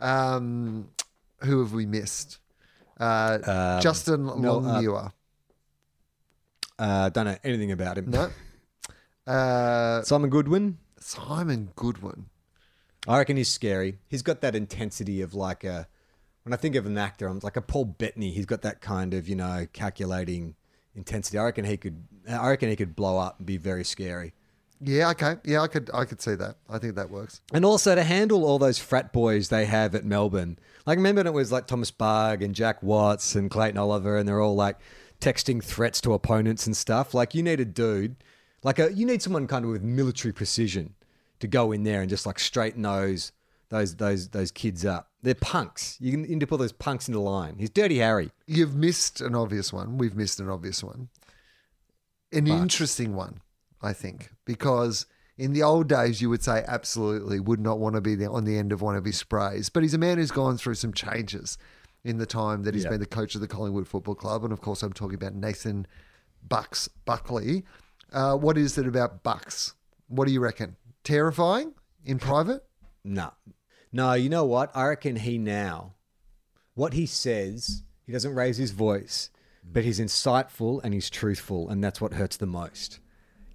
Um, who have we missed? Uh, Justin no, uh, Uh, don't know anything about him. No. Uh, Simon Goodwin. Simon Goodwin. I reckon he's scary. He's got that intensity of like a. When I think of an actor, I'm like a Paul Bettany. He's got that kind of you know calculating intensity. I reckon he could. I reckon he could blow up and be very scary. Yeah, okay. Yeah, I could I could see that. I think that works. And also to handle all those frat boys they have at Melbourne. Like remember when it was like Thomas Bugg and Jack Watts and Clayton Oliver and they're all like texting threats to opponents and stuff. Like you need a dude, like a you need someone kind of with military precision to go in there and just like straighten those those those those kids up. They're punks. You need to put those punks into line. He's Dirty Harry. You've missed an obvious one. We've missed an obvious one. An interesting one, I think, because in the old days you would say absolutely would not want to be the, on the end of one of his sprays, but he's a man who's gone through some changes in the time that he's Yeah. been the coach of the Collingwood Football Club, and of course I'm talking about Nathan Bucks Buckley. Uh, what is it about Bucks? What do you reckon? Terrifying in private? No. No, you know what? I reckon he now, what he says, he doesn't raise his voice, hmm. but he's insightful and he's truthful, and that's what hurts the most.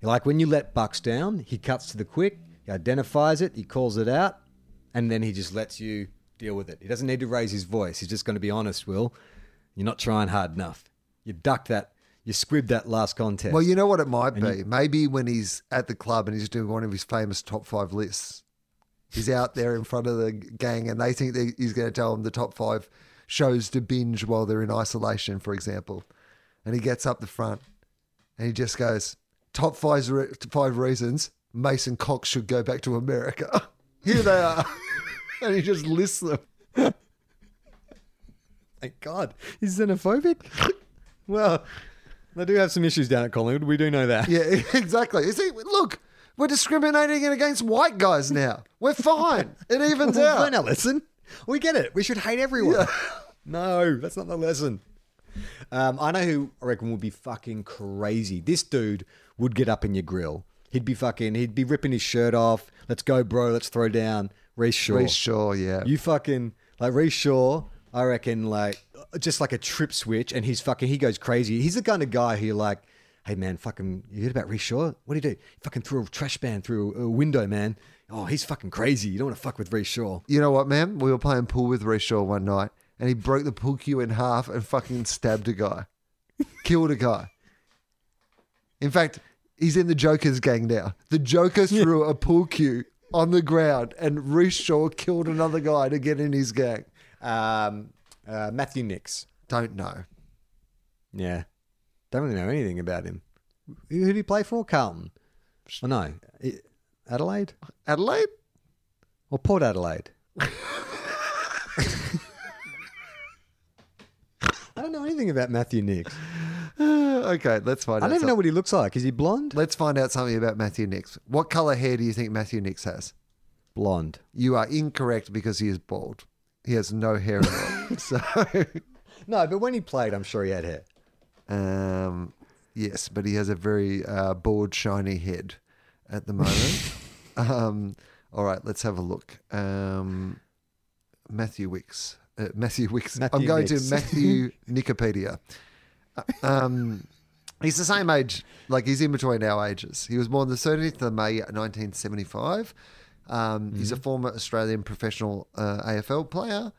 Like when you let Bucks down, he cuts to the quick, he identifies it, he calls it out, and then he just lets you deal with it. He doesn't need to raise his voice. He's just going to be honest, Will. You're not trying hard enough. You ducked that, you squibbed that last contest. Well, you know what it might be. Maybe when he's at the club and he's doing one of his famous top five lists, he's out there in front of the gang and they think that he's going to tell them the top five shows to binge while they're in isolation, for example. And he gets up the front and he just goes, top five, re- five reasons Mason Cox should go back to America. Here they are. and he just lists them. Thank God. He's xenophobic? well, they do have some issues down at Collingwood. We do know that. Yeah, exactly. You see, look, we're discriminating against white guys now. We're fine. It evens We've out. our lesson. We get it. We should hate everyone. No, that's not the lesson. Um, I know who I reckon would be fucking crazy. This dude would get up in your grill. He'd be fucking. He'd be ripping his shirt off. Let's go, bro. Let's throw down. Rhyce Shaw. Rhyce Shaw, yeah. You fucking like Rhyce Shaw. I reckon like just like a trip switch, and he's fucking. He goes crazy. He's the kind of guy who like, hey man, fucking. You heard about Rhyce What do you do? He fucking threw a trash can through a window, man. Oh, he's fucking crazy. You don't want to fuck with Rhyce You know what, man? We were playing pool with Rhyce one night and he broke the pool cue in half and fucking stabbed a guy. Killed a guy. In fact, he's in the Joker's gang now. The Joker threw a pool cue on the ground and Rhyce killed another guy to get in his gang. Um, uh, Matthew Nicks. Don't know. Yeah. Don't really know anything about him. Who who did he play for? Carlton. Oh, no. Adelaide? Adelaide? Or Port Adelaide? I don't know anything about Matthew Nicks. okay, let's find out I out. don't even know what he looks like. Is he blonde? Let's find out something about Matthew Nicks. What color hair do you think Matthew Nicks has? Blonde. You are incorrect because he is bald. He has no hair at all. so, No, but when he played, I'm sure he had hair. um, yes, but he has a very uh, bald, shiny head at the moment. um, all right, let's have a look. Um, Matthew Wicks. Uh, Matthew Wicks. I'm going Nicks. to Matthew Nicopedia. Uh, Um, he's the same age, like he's in between our ages. He was born the 13th of May 1975. Um, He's a Mm-hmm. former Australian professional uh, AFL player.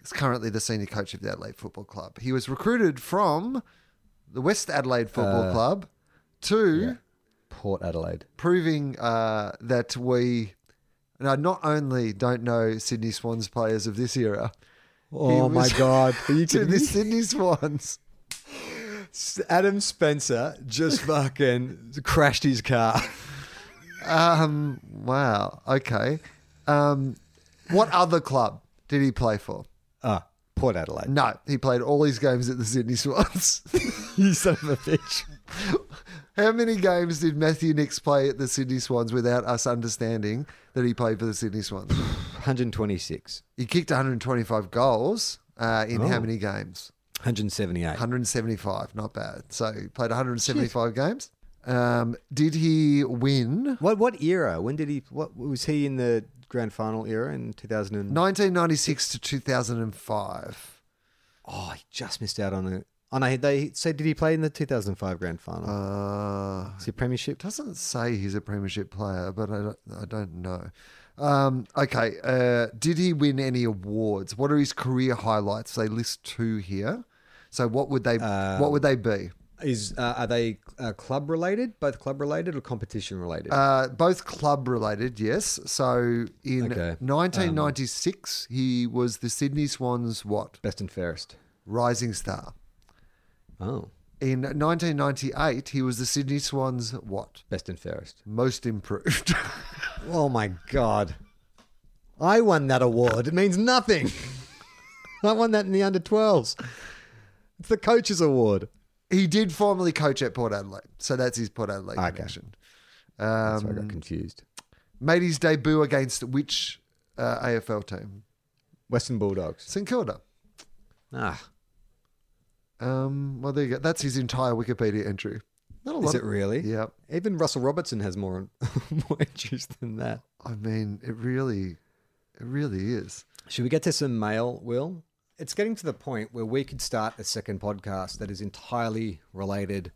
He's currently the senior coach of the Adelaide Football Club. He was recruited from the West Adelaide Football Uh, Club to Port Adelaide. proving uh, that we now not only don't know Sydney Swans players of this era, Oh my God. Are you to the? Sydney Swans. Adam Spencer just fucking crashed his car. Um, wow. Okay. Um, what other club did he play for? Ah, Port Adelaide. No, he played all his games at the Sydney Swans. you son of a bitch. How many games did Matthew Nicks play at the Sydney Swans without us understanding that he played for the Sydney Swans? 126. He kicked 125 goals uh, in how many games? 178. 175. Not bad. So he played 175 games. Um, did he win What what era? When did he? What was he in the grand final era in 2000? And, 1996 to 2005? Oh, he just missed out on it. Oh no, they said did he play in the 2005 grand final? Uh, Is he a premiership? doesn't say he's a premiership player, but I don't, I don't know. Um, okay, uh, did he win any awards? What are his career highlights? They list two here. So what would they what would they be? Is uh, are they uh, club related? Both club related or competition related? Uh, both club related, yes. So in Okay. 1996, he was the Sydney Swans what Best and fairest. rising star. Oh, In 1998, he was the Sydney Swans what best and fairest. most improved. Oh my god, I won that award. It means nothing. I won that in the under 12s. It's the coaches award. He did formerly coach at Port Adelaide, so that's his Port Adelaide Okay. connection. That's why I Um, got confused. made his debut against which uh, AFL team? Western Bulldogs. St Kilda. Ah, Um, well, there you go. That's his entire Wikipedia entry. Not a lot. is it really? Yeah. Even Russell Robertson has more more entries than that. I mean, it really, it really is. Should we get to some mail, Will? It's getting to the point where we could start a second podcast that is entirely related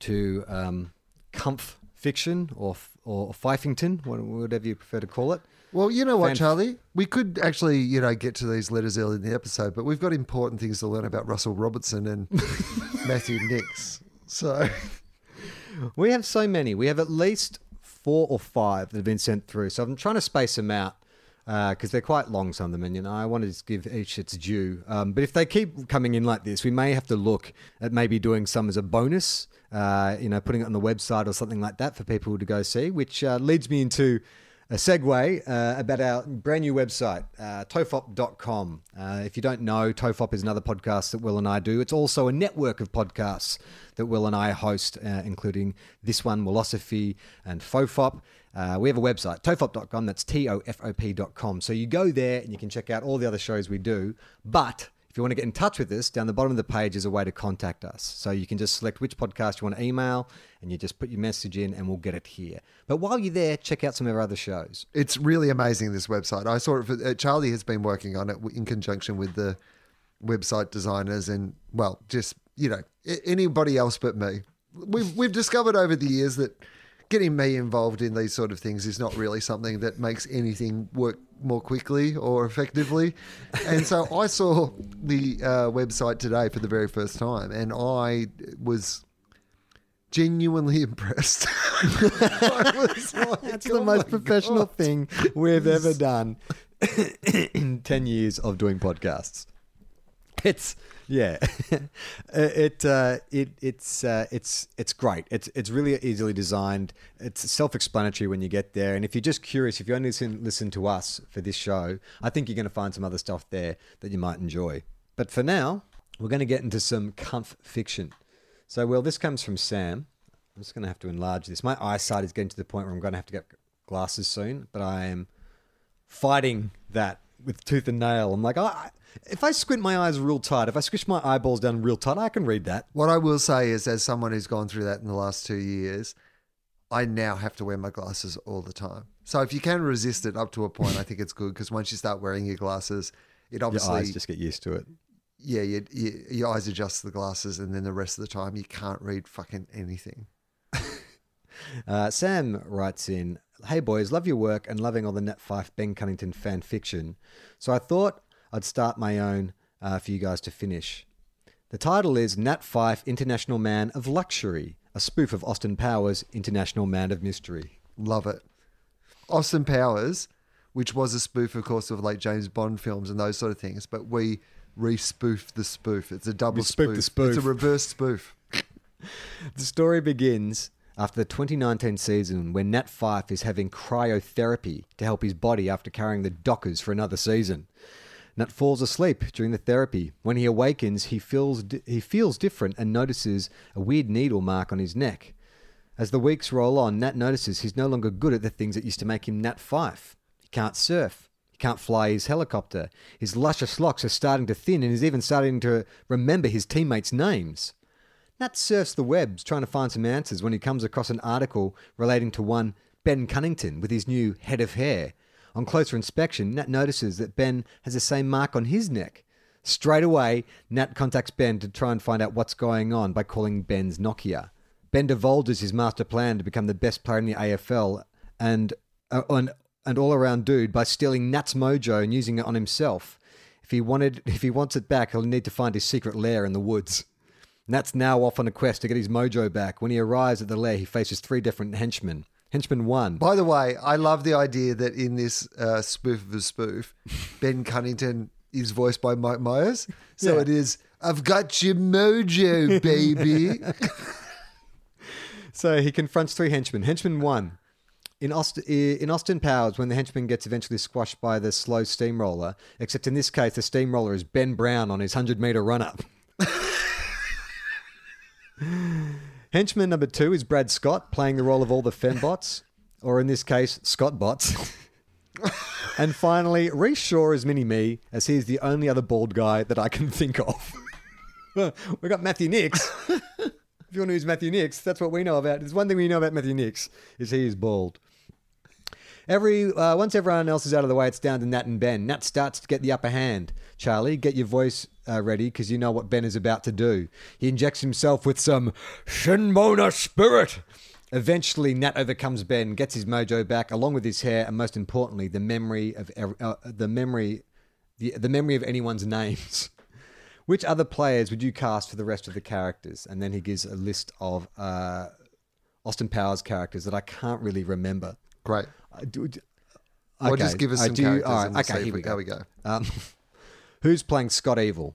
to um, comf fiction or or Fifington, whatever you prefer to call it. Well, you know what, Fan- Charlie? We could actually, you know, get to these letters early in the episode, but we've got important things to learn about Russell Robertson and Matthew Nicks. So, We have so many. We have at least four or five that have been sent through. So I'm trying to space them out because they're quite long, some of them, and you know I want to give each its due. Um, but if they keep coming in like this, we may have to look at maybe doing some as a bonus. Uh, you know, putting it on the website or something like that for people to go see. Which uh, leads me into a segue uh, about our brand new website, uh, tofop.com. Uh, if you don't know, Tofop is another podcast that Will and I do. It's also a network of podcasts that Will and I host, uh, including this one, Philosophy and Fofop. Uh, we have a website, tofop.com. That's T O F O P.com. So you go there and you can check out all the other shows we do. But if you want to get in touch with us, down the bottom of the page is a way to contact us. So you can just select which podcast you want to email and you just put your message in and we'll get it here. But while you're there, check out some of our other shows. it's really amazing, this website. I saw it, for, uh, Charlie has been working on it in conjunction with the website designers and, well, just, you know, anybody else but me. We've, we've discovered over the years that getting me involved in these sort of things is not really something that makes anything work more quickly or effectively. And so I saw the uh, website today for the very first time and I was genuinely impressed. Was like, That's "Oh the most professional God." thing we've ever done in 10 years of doing podcasts. It's yeah, it uh, it it's uh, it's it's great. It's it's really easily designed. It's self-explanatory when you get there. And if you're just curious, if you only listen listen to us for this show, I think you're going to find some other stuff there that you might enjoy. But for now, we're going to get into some comf fiction. So, well, this comes from Sam. I'm just going to have to enlarge this. My eyesight is getting to the point where I'm going to have to get glasses soon, but I am fighting that with tooth and nail. I'm like, I if I squint my eyes real tight, if I squish my eyeballs down real tight, I can read that. What I will say is, as someone who's gone through that in the last two years, I now have to wear my glasses all the time. So if you can resist it up to a point, I think it's good because once you start wearing your glasses, it Your obviously, eyes just get used to it. yeah, you, you, your eyes adjust to the glasses, and then the rest of the time you can't read fucking anything. Uh, Sam writes in, Hey boys, love your work and loving all the Nat Fyfe Ben Cunnington fan fiction. So I thought I'd start my own uh, for you guys to finish. The title is Nat Fyfe International Man of Luxury, a spoof of Austin Powers International Man of Mystery. Love it. Austin Powers, which was a spoof, of course, of like James Bond films and those sort of things, but we re-spoof the spoof. It's a double spoof spoof. the spoof. It's a reverse spoof. The story begins after the 2019 season when Nat Fyfe is having cryotherapy to help his body after carrying the Dockers for another season. Nat falls asleep during the therapy. When he awakens, he feels, he feels different and notices a weird needle mark on his neck. As the weeks roll on, Nat notices he's no longer good at the things that used to make him Nat Fyfe. He can't surf. He can't fly his helicopter. His luscious locks are starting to thin and he's even starting to remember his teammates' names. Nat surfs the webs trying to find some answers when he comes across an article relating to one Ben Cunnington with his new head of hair. On closer inspection, Nat notices that Ben has the same mark on his neck. Straight away, Nat contacts Ben to try and find out what's going on by calling Ben's Nokia. Ben divulges his master plan to become the best player in the AFL and uh, an, and all around dude by stealing Nat's mojo and using it on himself. If he wanted, if he wants it back, he'll need to find his secret lair in the woods. Nat's now off on a quest to get his mojo back. When he arrives at the lair, he faces three different henchmen. Henchman one. By the way, I love the idea that in this uh, spoof of a spoof, Ben Cunnington is voiced by Mike Myers. So Yeah. it is, I've got your mojo, baby. So he confronts three henchmen. Henchman one. In Austin, in Austin Powers, when the henchman gets eventually squashed by the slow steamroller, except in this case, the steamroller is Ben Brown on his 100 meter run up. henchman number two is Brad Scott, playing the role of all the fembots, or in this case, Scott bots. and finally, Rhyce Shaw is Mini Me, as he is the only other bald guy that I can think of. we got Matthew Nicks. If you want to use Matthew Nicks, that's what we know about. There's one thing we know about Matthew Nicks is he is bald. Every uh, once everyone else is out of the way, it's down to Nat and Ben. Nat starts to get the upper hand. Charlie, get your voice uh, ready because you know what Ben is about to do. He injects himself with some Shinboner spirit. Eventually, Nat overcomes Ben, gets his mojo back, along with his hair, and most importantly, the memory of uh, the memory, the, the memory of anyone's names. Which other players would you cast for the rest of the characters? And then he gives a list of uh, Austin Powers characters that I can't really remember. Great. I do, do- Well, just give us I some do- characters all right, and we'll okay, here we, we go. how we go. Um, who's playing Scott Evil?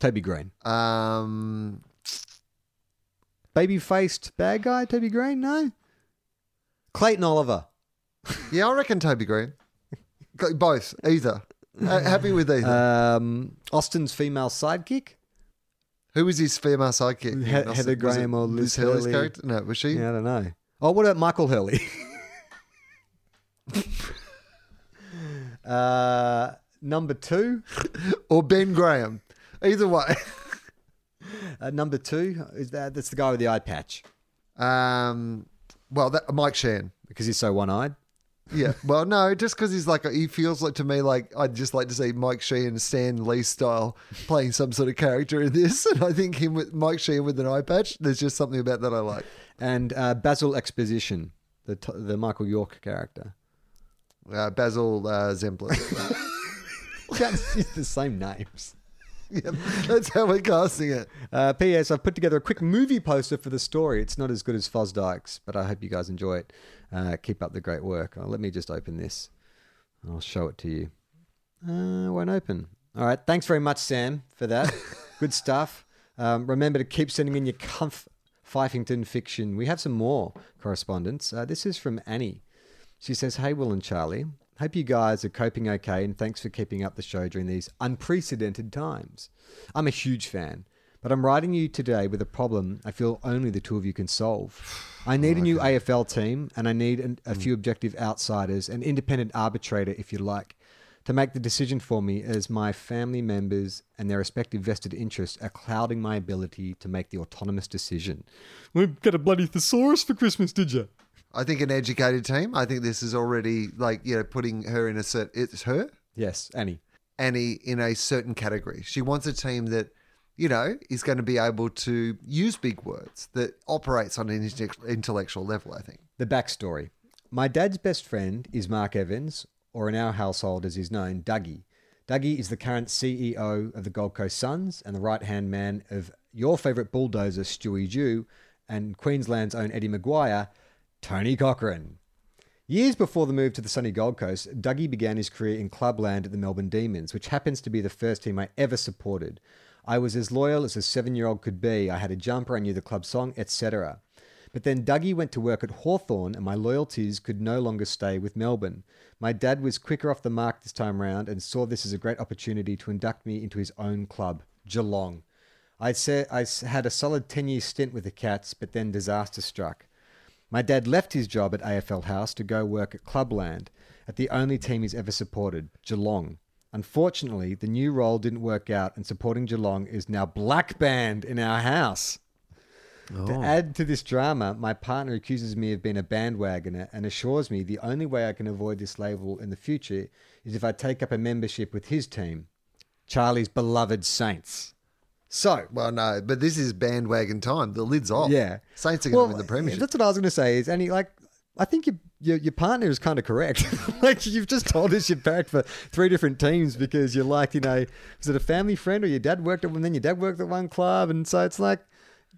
Toby Greene. Um, Baby faced bad guy, Toby Greene? No. Clayton Oliver. yeah, I reckon Toby Greene. Both, either. Uh, happy with either. Um, Austin's female sidekick? Who was his female sidekick? He- Heather? Graham or Liz Hurley's Hurley? character? No, was she? Yeah, I don't know. Oh, what about Michael Hurley? uh, number two. Or Ben Graham? Either way. Uh, number two is that that's the guy with the eye patch Um, well, that, Mike Sheahan. because he's so one-eyed. Yeah. Well, no, just because he's like, he feels like to me like I'd just like to see Mike Sheahan, Stan Lee style, playing some sort of character in this. And I think him with Mike Sheahan with an eye patch, there's just something about that I like. And uh, Basil Exposition, the t- the Michael York character. Uh, Basil uh, Zempilas. It's the same names. yeah, that's how we're casting it. Uh, P.S. I've put together a quick movie poster for the story. It's not as good as Fosdike's, but I hope you guys enjoy it. Uh, keep up the great work. Uh, let me just open this. I'll show it to you. Uh, won't open. All right. Thanks very much, Sam, for that. good stuff. Um, remember to keep sending in your comf Fifington fiction. We have some more correspondence. Uh, this is from Annie. She says, Hey, Will and Charlie. Hope you guys are coping okay, and thanks for keeping up the show during these unprecedented times. I'm a huge fan, but I'm writing you today with a problem I feel only the two of you can solve. I oh, need a new AFL team, and I need an, a hmm. few objective outsiders, an independent arbitrator, if you like, to make the decision for me as my family members and their respective vested interests are clouding my ability to make the autonomous decision. We got a bloody thesaurus for Christmas, did you? I think an educated team. I think this is already like you know putting her in a certain. It's her Yes, Annie. Annie in a certain category. She wants a team that you know is going to be able to use big words that operates on an intellectual level. I think. The backstory. My dad's best friend is Mark Evans, or in our household as he's known, Dougie. Dougie is the current CEO of the Gold Coast Suns and the right hand man of your favourite bulldozer, Stewie Dew, and Queensland's own Eddie McGuire, Tony Cochrane. Years before the move to the sunny Gold Coast, Dougie began his career in clubland at the Melbourne Demons, which happens to be the first team I ever supported. I was as loyal as a seven year old could be. I had a jumper, I knew the club song, etc. But then Dougie went to work at Hawthorn, and my loyalties could no longer stay with Melbourne. My dad was quicker off the mark this time round and saw this as a great opportunity to induct me into his own club, Geelong. I I had a solid 10 year stint with the Cats, but then disaster struck. My dad left his job at AFL House to go work at Clubland, at the only team he's ever supported, Geelong. Unfortunately, the new role didn't work out, and supporting Geelong is now black banned in our house. To oh. add to this drama, my partner accuses me of being a bandwagoner and assures me the only way I can avoid this label in the future is if I take up a membership with his team, Charlie's beloved Saints. So, Well, no, but this is bandwagon time. The lid's off. yeah, Saints are going to win the premiership. That's what I was going to say. Is any like I think your your, your partner is kind of correct. like you've just told us you're backed for three different teams because you liked, you know, was it a family friend or your dad worked at one, then your dad worked at one club, and so it's like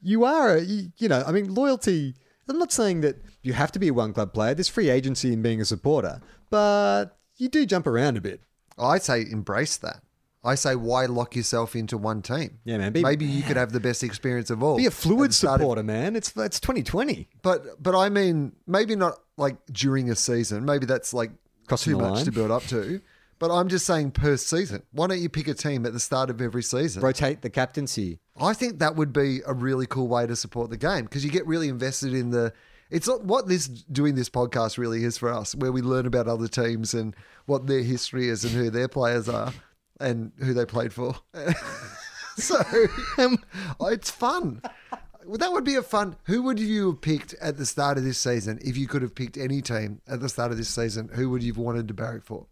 you are, a, you, you know, I mean, loyalty. I'm not saying that you have to be a one club player. There's free agency in being a supporter, but you do jump around a bit. I say embrace that. I say why lock yourself into one team? Yeah, man, be- Maybe you could have the best experience of all. Be a fluid supporter, man. It's it's 2020. But but I mean, maybe not like during a season. Maybe that's like Crossing too much line. to build up to. But I'm just saying per season. Why don't you pick a team at the start of every season? Rotate the captaincy. I think that would be a really cool way to support the game because you get really invested in the. It's not what this doing this podcast really is for us, where we learn about other teams and what their history is and who their players are and who they played for. so um, it's fun. Well, That would be a fun. Who would you have picked at the start of this season if you could have picked any team at the start of this season? Who would you have wanted to barrack for?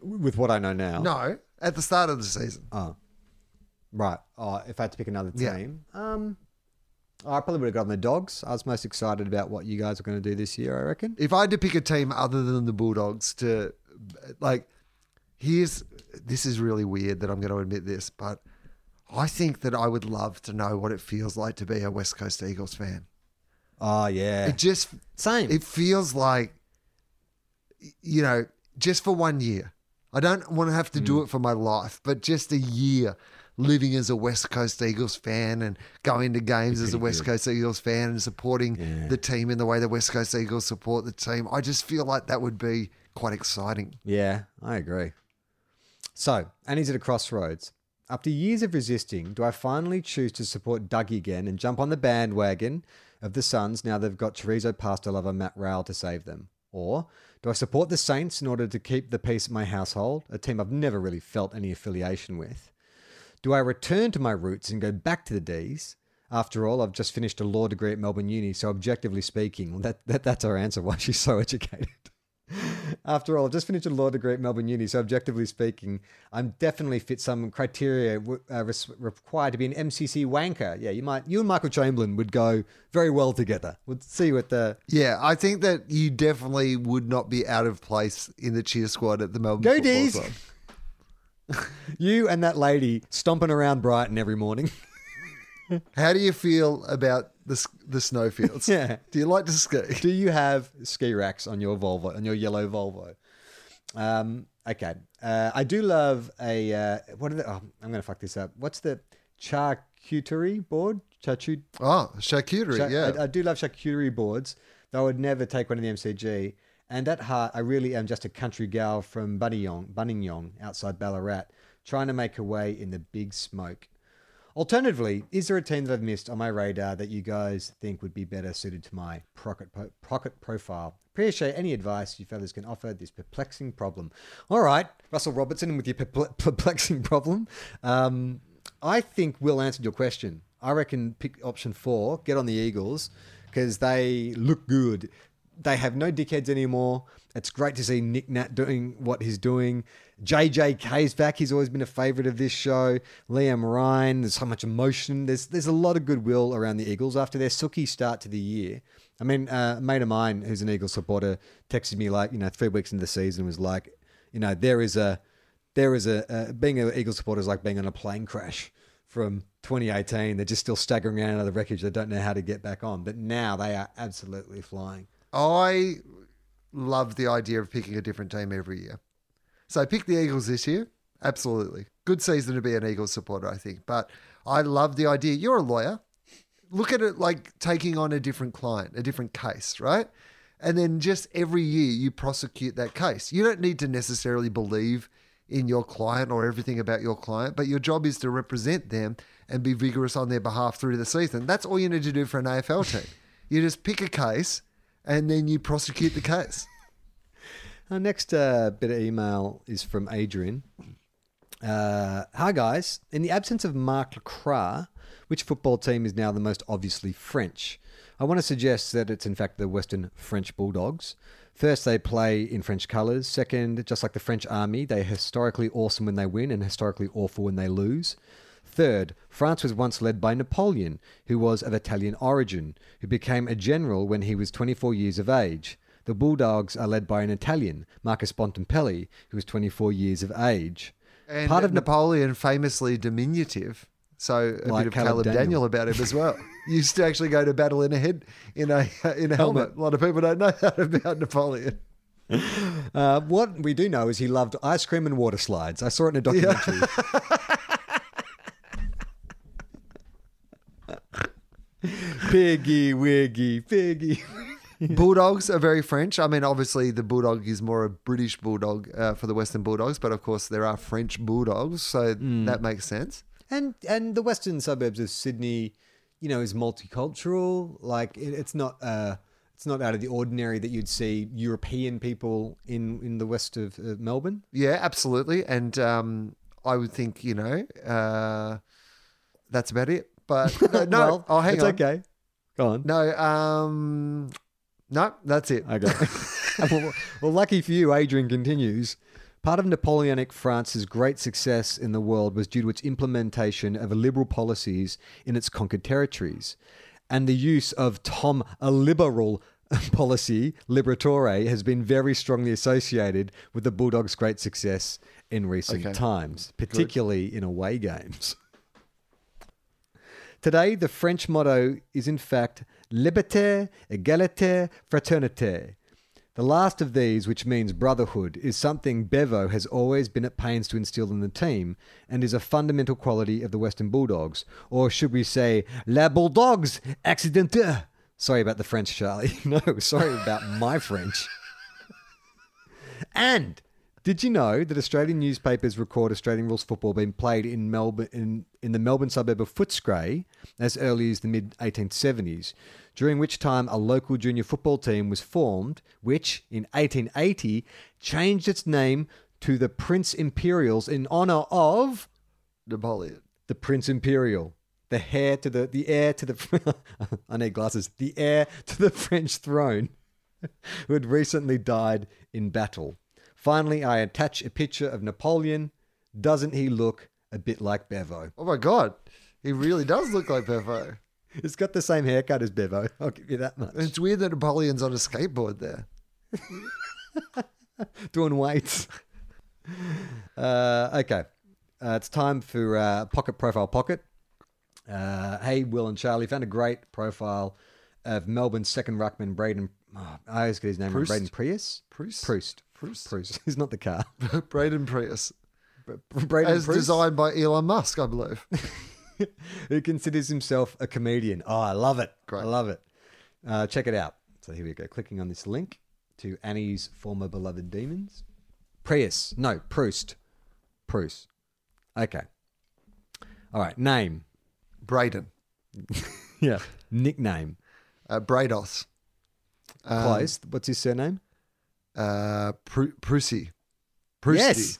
With what I know now. No, at the start of the season. Oh. Right. Oh, if I had to pick another Yeah. team, um, I probably would have gotten the Dogs. I was most excited about what you guys are going to do this year. I reckon. if I had to pick a team other than the Bulldogs to like, here's this is really weird that I'm going to admit this, but I think that I would love to know what it feels like to be a West Coast Eagles fan. Oh yeah. It just Same. It feels like, you know, just for one year. I don't want to have to Mm. do it for my life, but just a year living as a West Coast Eagles fan and going to games as a West good. Coast Eagles fan and supporting Yeah. the team in the way the West Coast Eagles support the team. I just feel like that would be quite exciting. Yeah, I agree. So, Annie's at a crossroads. After years of resisting, do I finally choose to support Dougie again and jump on the bandwagon of the Suns now they've got chorizo pasta lover Matt Rowell to save them? Or do I support the Saints in order to keep the peace of my household, a team I've never really felt any affiliation with? Do I return to my roots and go back to the D's? After all, I've just finished a law degree at Melbourne Uni, so objectively speaking, that, that that's her answer why she's so educated. After all, I've just finished a law degree at Melbourne Uni, so objectively speaking, I'm definitely fit some criteria w- uh, required to be an MCC wanker. Yeah, you might, you and Michael Chamberlain would go very well together. We'll see you at the Yeah, I think that you definitely would not be out of place in the cheer squad at the Melbourne Go Football D's! Club. you and that lady stomping around Brighton every morning. How do you feel about the the snowfields? Yeah. Do you like to ski? Do you have ski racks on your Volvo, on your yellow Volvo? Um, okay. Uh, I do love a, uh, what are the, oh, I'm going to fuck this up. What's the charcuterie board? Charcut- Oh, charcuterie, Char- yeah. I, I do love charcuterie boards, though I would never take one of the MCG. And at heart, I really am just a country gal from Buninyong, Buninyong outside Ballarat, trying to make her way in the big smoke. Alternatively, is there a team that I've missed on my radar that you guys think would be better suited to my pocket, po- pocket profile? Appreciate any advice you fellas can offer this perplexing problem. All right, Russell Robertson with your perplexing problem. Um, I think Will answered your question. I reckon pick option four, get on the Eagles, because they look good. They have no dickheads anymore. It's great to see Nic Nat doing what he's doing. JJK's back. He's always been a favourite of this show. Liam Ryan. There's so much emotion. There's there's a lot of goodwill around the Eagles after their sookie start to the year. I mean, uh, a mate of mine who's an Eagles supporter texted me like, you know, three weeks into the season was like, you know, there is a, there is a, uh, being an Eagles supporter is like being on a plane crash from 2018. They're just still staggering around out of the wreckage. They don't know how to get back on. But now they are absolutely flying. I love the idea of picking a different team every year. So pick the Eagles this year. Absolutely. Good season to be an Eagles supporter, I think. But I love the idea. You're a lawyer. look at it like taking on a different client, a different case, right? And then just every year you prosecute that case. You don't need to necessarily believe in your client or everything about your client, but your job is to represent them and be vigorous on their behalf through the season. That's all you need to do for an AFL team. You just pick a case and then you prosecute the case. Our next uh, bit of email is from Adrian. Uh, Hi, guys. In the absence of Marc Lacroix, which football team is now the most obviously French? I want to suggest that it's in fact the Western French Bulldogs. First, they play in French colours. Second, just like the French army, they're historically awesome when they win and historically awful when they lose. Third, France was once led by Napoleon, who was of Italian origin, who became a general when he was 24 years of age. The Bulldogs are led by an Italian, Marcus Bontempelli, who was 24 years of age. And Part of Napoleon famously diminutive. So a Like bit of Caleb Caleb Daniel. Daniel. about him as well. used to actually go to battle in a head in a in a helmet. A lot of people don't know that about Napoleon. Uh, what we do know is he loved ice cream and water slides. I saw it in a documentary. Piggy wiggy, piggy. Bulldogs are very French. I mean, obviously the bulldog is more a British bulldog uh, for the Western Bulldogs, but of course there are French bulldogs, so Hmm. that makes sense. and and the western suburbs of Sydney, you know, is multicultural. Like it, it's not uh, it's not out of the ordinary that you'd see European people in in the west of uh, Melbourne. Yeah, absolutely. And um, I would think you know uh, that's about it. But no, no well, oh, hang it's on. okay. Go on. No, um, no, that's it. Okay. well, well, lucky for you, Adrian continues. Part of Napoleonic France's great success in the world was due to its implementation of liberal policies in its conquered territories. And the use of Tom a liberal policy, liberatore, has been very strongly associated with the Bulldogs' great success in recent Okay. times, particularly in away games. Today, the French motto is in fact Liberté, Égalité, Fraternité. The last of these, which means brotherhood, is something Bevo has always been at pains to instill in the team and is a fundamental quality of the Western Bulldogs. Or should we say, La Bulldogs accidenteux? Sorry about the French, Charlie. No, sorry about my French. And did you know that Australian newspapers record Australian rules football being played in Melbourne in, in the Melbourne suburb of Footscray as early as the mid 1870s, during which time a local junior football team was formed, which in 1880 changed its name to the Prince Imperials in honor of Napoleon. the Prince Imperial, the heir to the the heir to the I need glasses, the heir to the French throne, who had recently died in battle. Finally, I attach a picture of Napoleon. Doesn't he look a bit like Bevo? Oh my god, he really does look like Bevo. He's got the same haircut as Bevo. I'll give you that much. It's weird that Napoleon's on a skateboard there. Doing weights. Uh, okay, uh, it's time for uh, Pocket Profile Pocket. Uh, hey, Wil and Charlie found a great profile of Melbourne's second ruckman, Braydon. Oh, I always get his name wrong. Proust? Braydon Prius. Proust? Proust. Proust. Proust. He's not the car. Braydon Prius, Braydon as designed by Elon Musk, I believe. who considers himself a comedian. Oh, I love it. Great. I love it. Uh, check it out. So here we go. Clicking on this link to Annie's former beloved demons. Prius. No, Proust. Proust. Okay. All right. Name. Braydon, Yeah. Nickname. uh, Brados, Um, Close. What's his surname? Uh, Pru- Prusy, Prusty. Yes.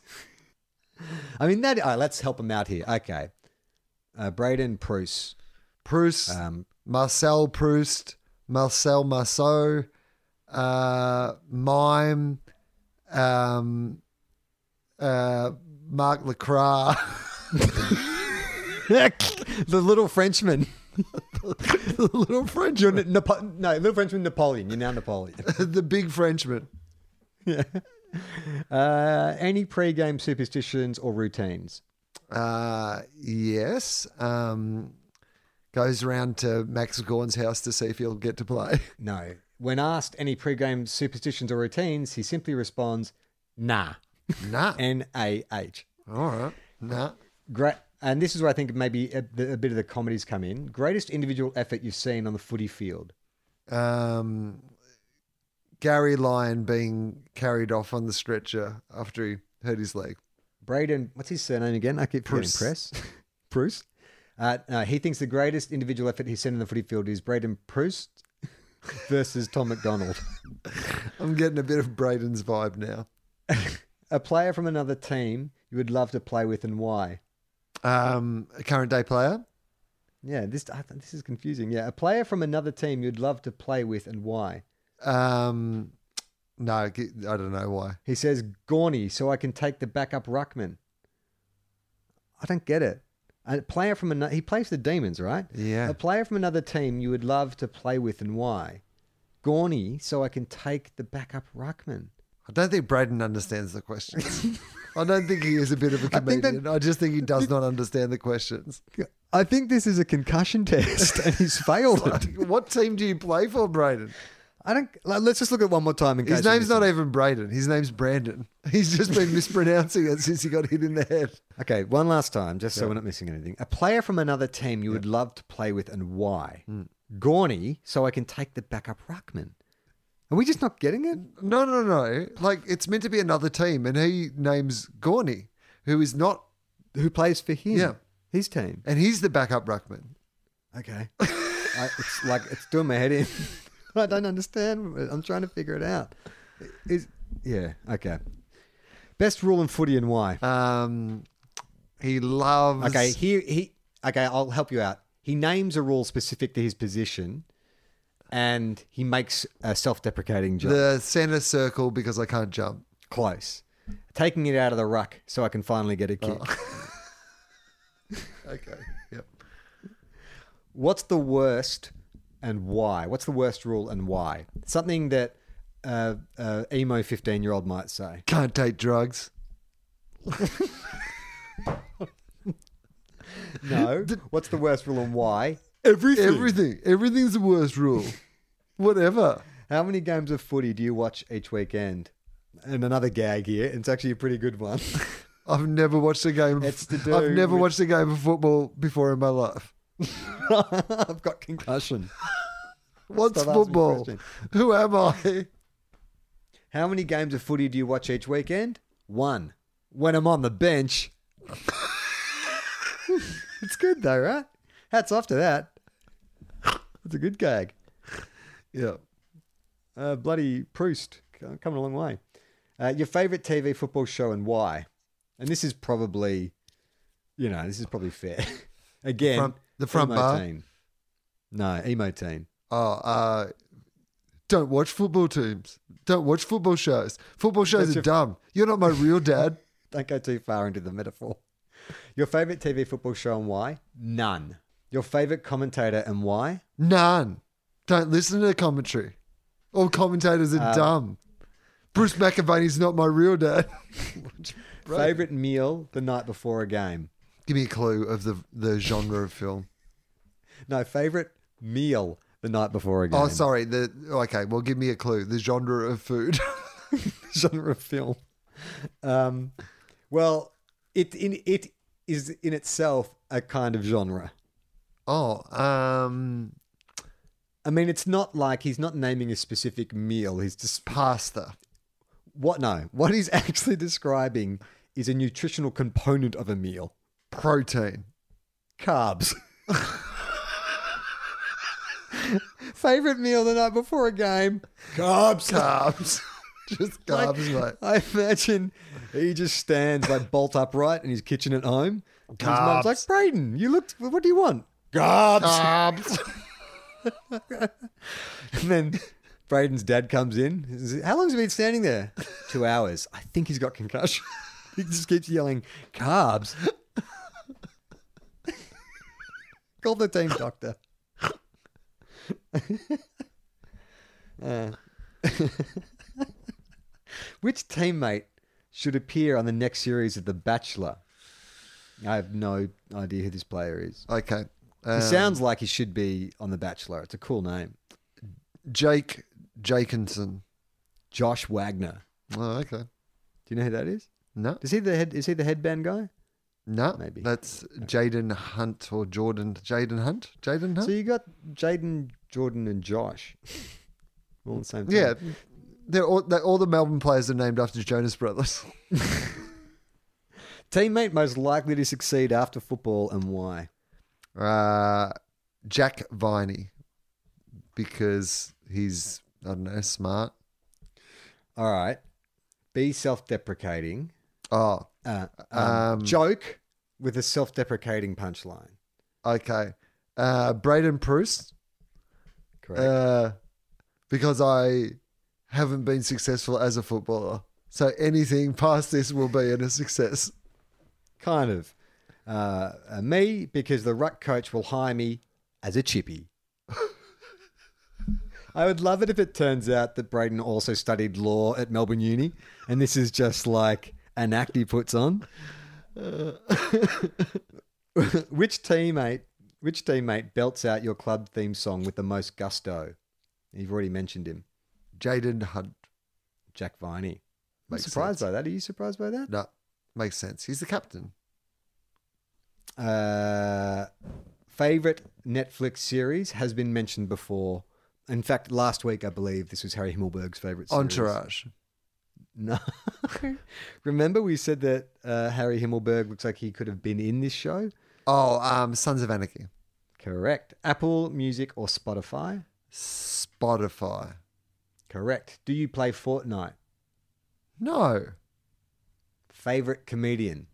I mean that. Right, let's help him out here. Okay. Uh, Braydon Proust. Proust, Um, Marcel Proust, Marcel Marceau, uh, Mime, um, uh, Marc Lacroix, the little Frenchman. the little French, You're Napo- no, little Frenchman Napoleon. You're now Napoleon. the big Frenchman. Uh, any pre-game superstitions or routines? Uh, yes. Um, goes around to Max Gawn's house to see if he'll get to play. No. When asked any pre-game superstitions or routines, he simply responds, "Nah." nah. N A H. All right. Nah. Great. And this is where I think maybe a, a bit of the comedies come in. Greatest individual effort you've seen on the footy field. Um, Gary Lyon being carried off on the stretcher after he hurt his leg. Braydon, what's his surname again? I keep forgetting. Bruce. Press. Bruce. Uh, no, he thinks the greatest individual effort he's seen in the footy field is Braydon Proust versus Tom McDonald. I'm getting a bit of Braydon's vibe now. A player from another team you would love to play with and why? Um, a current day player. Yeah, this I, this is confusing. Yeah, a player from another team you'd love to play with and why? Um, no, I don't know why. He says Gawny, so I can take the backup ruckman. I don't get it. A player from another he plays the Demons, right? Yeah. A player from another team you would love to play with and why? Gawny, so I can take the backup ruckman. I don't think Braydon understands the questions. I don't think he is a bit of a I think that- comedian. I, just think he does not understand the questions. I think this is a concussion test, and he's failed it. what team do you play for, Braydon? I don't. Like, let's just look at one more time. In His case name's not even Braydon. His name's Brandon. He's just been mispronouncing it since he got hit in the head. Okay, one last time, just so we're not missing anything. A player from another team you would love to play with and why? Hmm. Gawny, so I can take the backup ruckman. Are we just not getting it? No, no, no. Like it's meant to be another team, and he names Gawny, who is not, Who plays for him? Yeah. his team. and he's the backup ruckman. Okay, I, it's like it's doing my head in. I don't understand. I'm trying to figure it out. Is yeah okay. Best rule in footy and why? Um, he loves. Okay, here he. Okay, I'll help you out. He names a rule specific to his position, and he makes a self-deprecating joke. the center circle because I can't jump. Close. Taking it out of the ruck so I can finally get a kick. Okay. Yep. What's the worst and why? What's the worst rule and why? Something that uh, uh, emo fifteen-year-old might say. Can't take drugs. No. What's the worst rule and why? Everything. Everything. Everything's the worst rule. Whatever. How many games of footy do you watch each weekend? And another gag here. It's actually a pretty good one. I've never watched a game. It's to do I've never with- watched a game of football before in my life. I've got concussion. What's Stop football? Who am I? How many games of footy do you watch each weekend? One. When I'm on the bench. it's good though, right? Hats off to that. It's a good gag. Yeah. Uh, bloody Proust, coming a long way. Uh, your favorite TV football show and why? And this is probably, you know, this is probably fair. Again, Front- the front bar? team. No, emo team. Oh, uh, don't watch football teams. Don't watch football shows. Football shows That's are your- dumb. You're not my real dad. Don't go too far into the metaphor. Your favorite TV football show and why? None. Your favorite commentator and why? None. Don't listen to the commentary. All commentators are Um, dumb. Bruce McAvaney's not my real dad. Favorite meal the night before a game? Give me a clue of the the genre of film. No, favorite meal the night before a game. Oh, sorry. The okay. Well, give me a clue. The genre of food. genre of film. Um, well, it in it is in itself a kind of genre. oh, um, I mean, it's not like he's not naming a specific meal. He's just pasta. what? No, what he's actually describing is a nutritional component of a meal: Protein. carbs. Favorite meal the night before a game: carbs. Carbs. Just Like, carbs, mate. I imagine he just stands like bolt upright in his kitchen at home. And His mum's like, Braydon, you looked. What do you want? Carbs. Carbs. And then Braydon's dad comes in. How long has he been standing there? Two hours. I think he's got concussion. he just keeps yelling, carbs. Call the team doctor. Uh, which teammate should appear on the next series of The Bachelor? I have no idea who this player is. okay. He Um, sounds like he should be on The Bachelor. It's a cool name. Jake Jakinson. Josh Wagner. Oh, okay. Do you know who that is? No. Is he the head? Is he the headband guy? No, Maybe. that's Jayden Hunt or Jordan. Jayden Hunt? Jayden Hunt? So you got Jayden, Jordan, and Josh all the same time. yeah. They're all, they're, all the Melbourne players are named after Jonas Brothers. Teammate most likely to succeed after football and why? Uh, Jack Viney, because he's, I don't know, smart. All right. Be self deprecating. Oh, Uh, um, Um, joke with a self deprecating punchline. okay. Uh, Braydon Proust, Correct. uh, because I haven't been successful as a footballer. So anything past this will be a success. kind of. Uh, uh, me, because the ruck coach will hire me as a chippy. I would love it if it turns out that Braydon also studied law at Melbourne Uni, and this is just like an act he puts on. which teammate, which teammate belts out your club theme song with the most gusto? You've already mentioned him, Jayden Hunt. Jack Viney. I'm surprised sense. by that. Are you surprised by that? No, makes sense. He's the captain. Uh, favorite Netflix series has been mentioned before. In fact, last week I believe this was Harry Himmelberg's favorite series. Entourage. No. Remember we said that uh, Harry Himmelberg looks like he could have been in this show? Oh, um, Sons of Anarchy. Correct. Apple Music or Spotify? Spotify. Correct. Do you play Fortnite? No. Favorite comedian?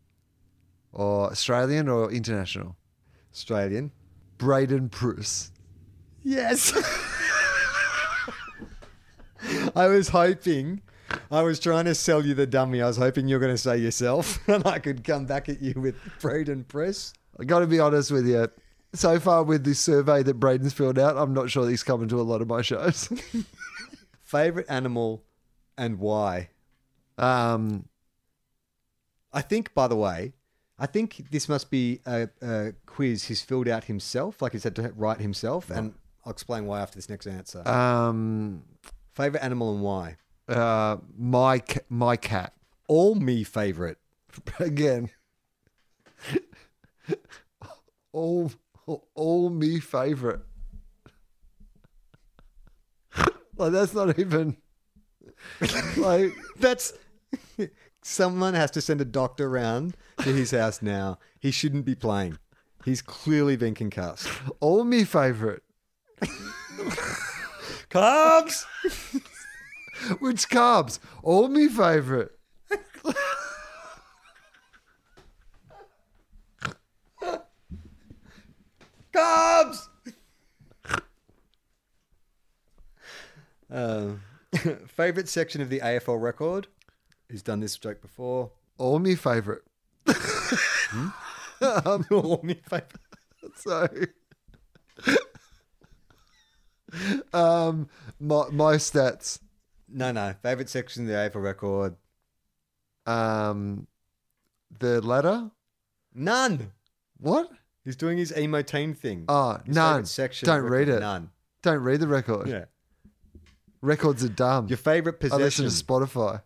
Or Australian or international. Australian. Braydon Bruce. Yes. I was hoping, I was trying to sell you the dummy. I was hoping you were going to say yourself, and I could come back at you with Braydon Press. I got to be honest with you. So far, with this survey that Braydon's filled out, I'm not sure he's coming to a lot of my shows. Favorite animal and why? um, I think, by the way, I think this must be a, a quiz he's filled out himself, like he's had to write himself, and I'll explain why after this next answer. um, Favorite animal and why? Uh, my my cat All me favorite. again. all all me favorite. like that's not even like That's someone has to send a doctor around to his house now. He shouldn't be playing. He's clearly been concussed. all me favorite. Cubs. Which carbs? All me favorite. Cubs. Uh, favorite section of the AFL record? Who's done this joke before? All me favorite. All me favorite. So, um, my my stats. No, no. Favorite section of the AFL record? Um, the letter. None. What? He's doing his emo teen thing. Oh, His none. Section Don't read it. None. Don't read the record. Yeah. Records are dumb. Your favorite possession? I listen to Spotify.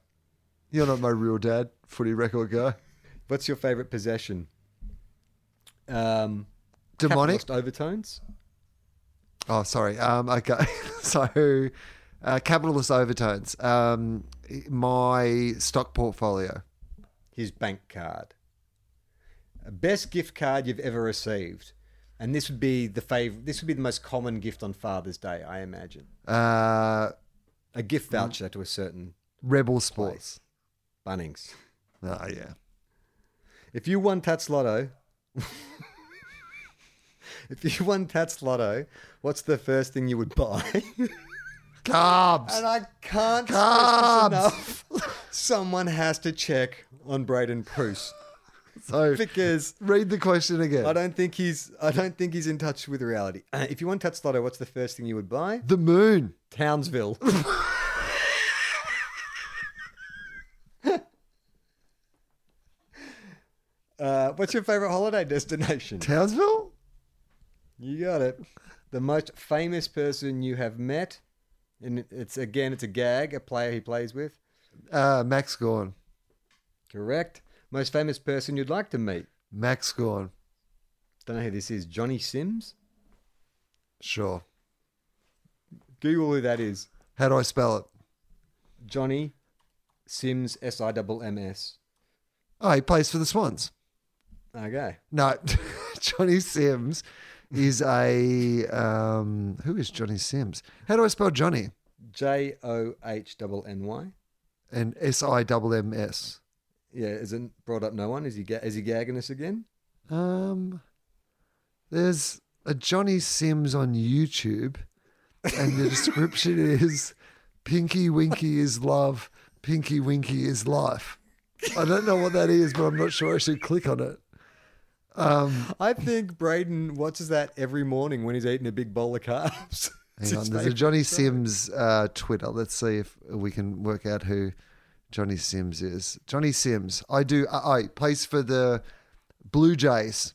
You're not my real dad, footy record guy. What's your favorite possession? Um, Demonic. overtones. Oh, sorry. Um, okay. so, uh, capitalist overtones. Um, my stock portfolio. His bank card. Best gift card you've ever received, and this would be the favorite. This would be the most common gift on Father's Day, I imagine. Uh, A gift voucher to a certain Rebel Sports. Bunnings. Oh, yeah. If you won Tattslotto, if you won Tattslotto, what's the first thing you would buy? Carbs. and I can't Carbs. stress this enough. Someone has to check on Braydon Bruce So, because read the question again. I don't think he's I don't think he's in touch with reality. Uh, if you won Tattslotto, what's the first thing you would buy? the moon. Townsville. uh, what's your favorite holiday destination? Townsville? You got it. The most famous person you have met, and it's again, it's a gag. A player he plays with. Uh, Max Gawn. Correct. Most famous person you'd like to meet. Max Gawn. Don't know who this is. Johnny Sims? Sure. Google who that is. How do I spell it? Johnny Sims, S I M M S. Oh, he plays for the Swans. Okay. No, Johnny Sims is a um, who is Johnny Sims? How do I spell Johnny? J O H N Y. And S I M M S. Yeah, isn't brought up no one? Is he ga- is he gagging us again? Um, there's a Johnny Sims on YouTube, and the description is Pinky Winky is love, Pinky Winky is life. I don't know what that is, but I'm not sure I should click on it. Um, I think Braydon watches that every morning when he's eating a big bowl of carbs. Hang on, there's a Johnny. Sims uh, Twitter. Let's see if we can work out who Johnny Sims is. Johnny Sims. I do. Uh, I plays for the Blue Jays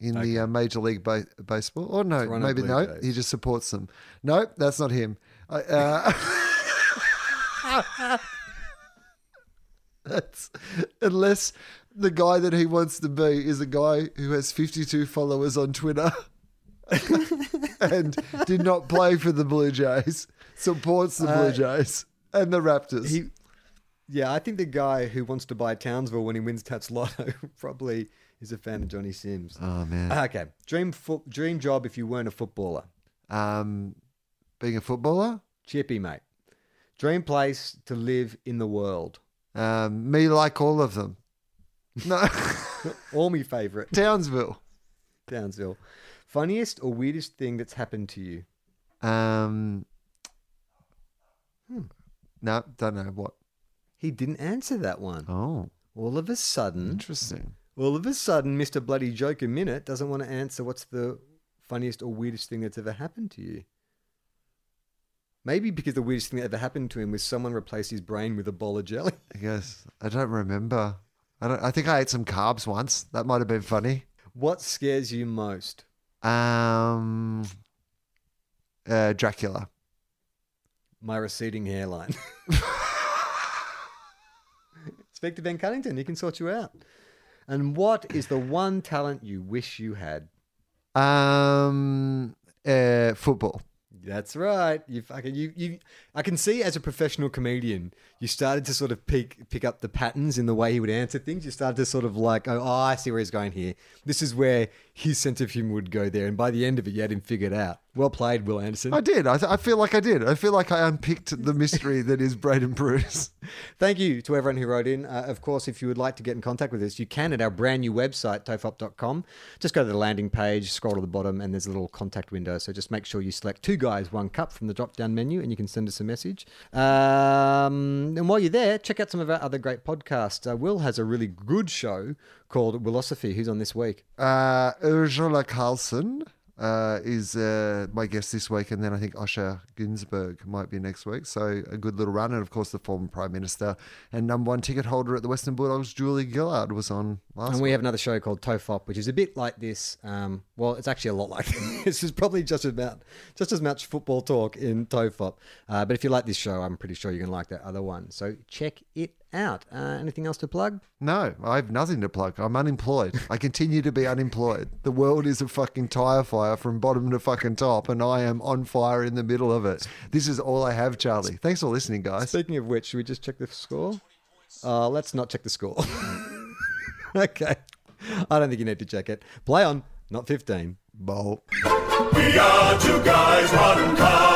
in the uh, Major League ba- Baseball. Or no, Toronto maybe Blue no. Jays. He just supports them. No, that's not him. I- Uh, that's unless the guy that he wants to be is a guy who has 52 followers on Twitter. and did not play for the Blue Jays, supports the Blue Uh, Jays and the Raptors. He, yeah, I think the guy who wants to buy Townsville when he wins Tattslotto probably is a fan of Johnny Sims. oh man, Okay, dream fo- dream job if you weren't a footballer. um, being a footballer, Chippy, mate. Dream place to live in the world. um, me like all of them. No, All my favourite. Townsville. Townsville. Funniest or weirdest thing that's happened to you? Um, no, don't know what. He didn't answer that one. Oh, All of a sudden, interesting. all of a sudden, Mr. Bloody Joker Minute doesn't want to answer what's the funniest or weirdest thing that's ever happened to you. Maybe because the weirdest thing that ever happened to him was someone replaced his brain with a bowl of jelly. I guess I don't remember. I don't. I think I ate some carbs once. That might have been funny. What scares you most? Um, uh, Dracula. My receding hairline. Speak to Ben Cunnington, he can sort you out. And what is the one talent you wish you had? Um, uh, football. That's right. You fucking you you. I can see as a professional comedian, you started to sort of pick pick up the patterns in the way he would answer things. You started to sort of like, oh, oh, I see where he's going here. This is where his sense of humor would go there. And by the end of it, you had him figured out. Well played, Wil Anderson. I did. I, th- I feel like I did. I feel like I unpicked the mystery that is Braydon Bruce. Thank you to everyone who wrote in. Uh, of course, if you would like to get in contact with us, you can at our brand new website, tofop.com. Just go to the landing page, scroll to the bottom, and there's a little contact window. So just make sure you select two guys, one cup from the drop down menu, and you can send us a message. Um, and while you're there, check out some of our other great podcasts. Uh, Will has a really good show called Wilosophy. Who's on this week? Uh, Urzila Carlson uh, is uh, my guest this week, and then I think Osher Günsberg might be next week. So a good little run, and of course the former Prime Minister and number one ticket holder at the Western Bulldogs, Julia Gillard, was on last. And we week. have another show called Tofop, which is a bit like this. Um, well, it's actually a lot like this. It's probably just about just as much football talk in Tofop. Uh, but if you like this show, I'm pretty sure you're going to like that other one. So check it out. Uh, anything else to plug? No, I have nothing to plug. I'm unemployed. I continue to be unemployed. The world is a fucking tire fire from bottom to fucking top, and I am on fire in the middle of it. This is all I have, Charlie. Thanks for listening, guys. Speaking of which, should we just check the score? Uh, let's not check the score. okay. I don't think you need to check it. Play on, not 15. Bowl. We are two guys, one car.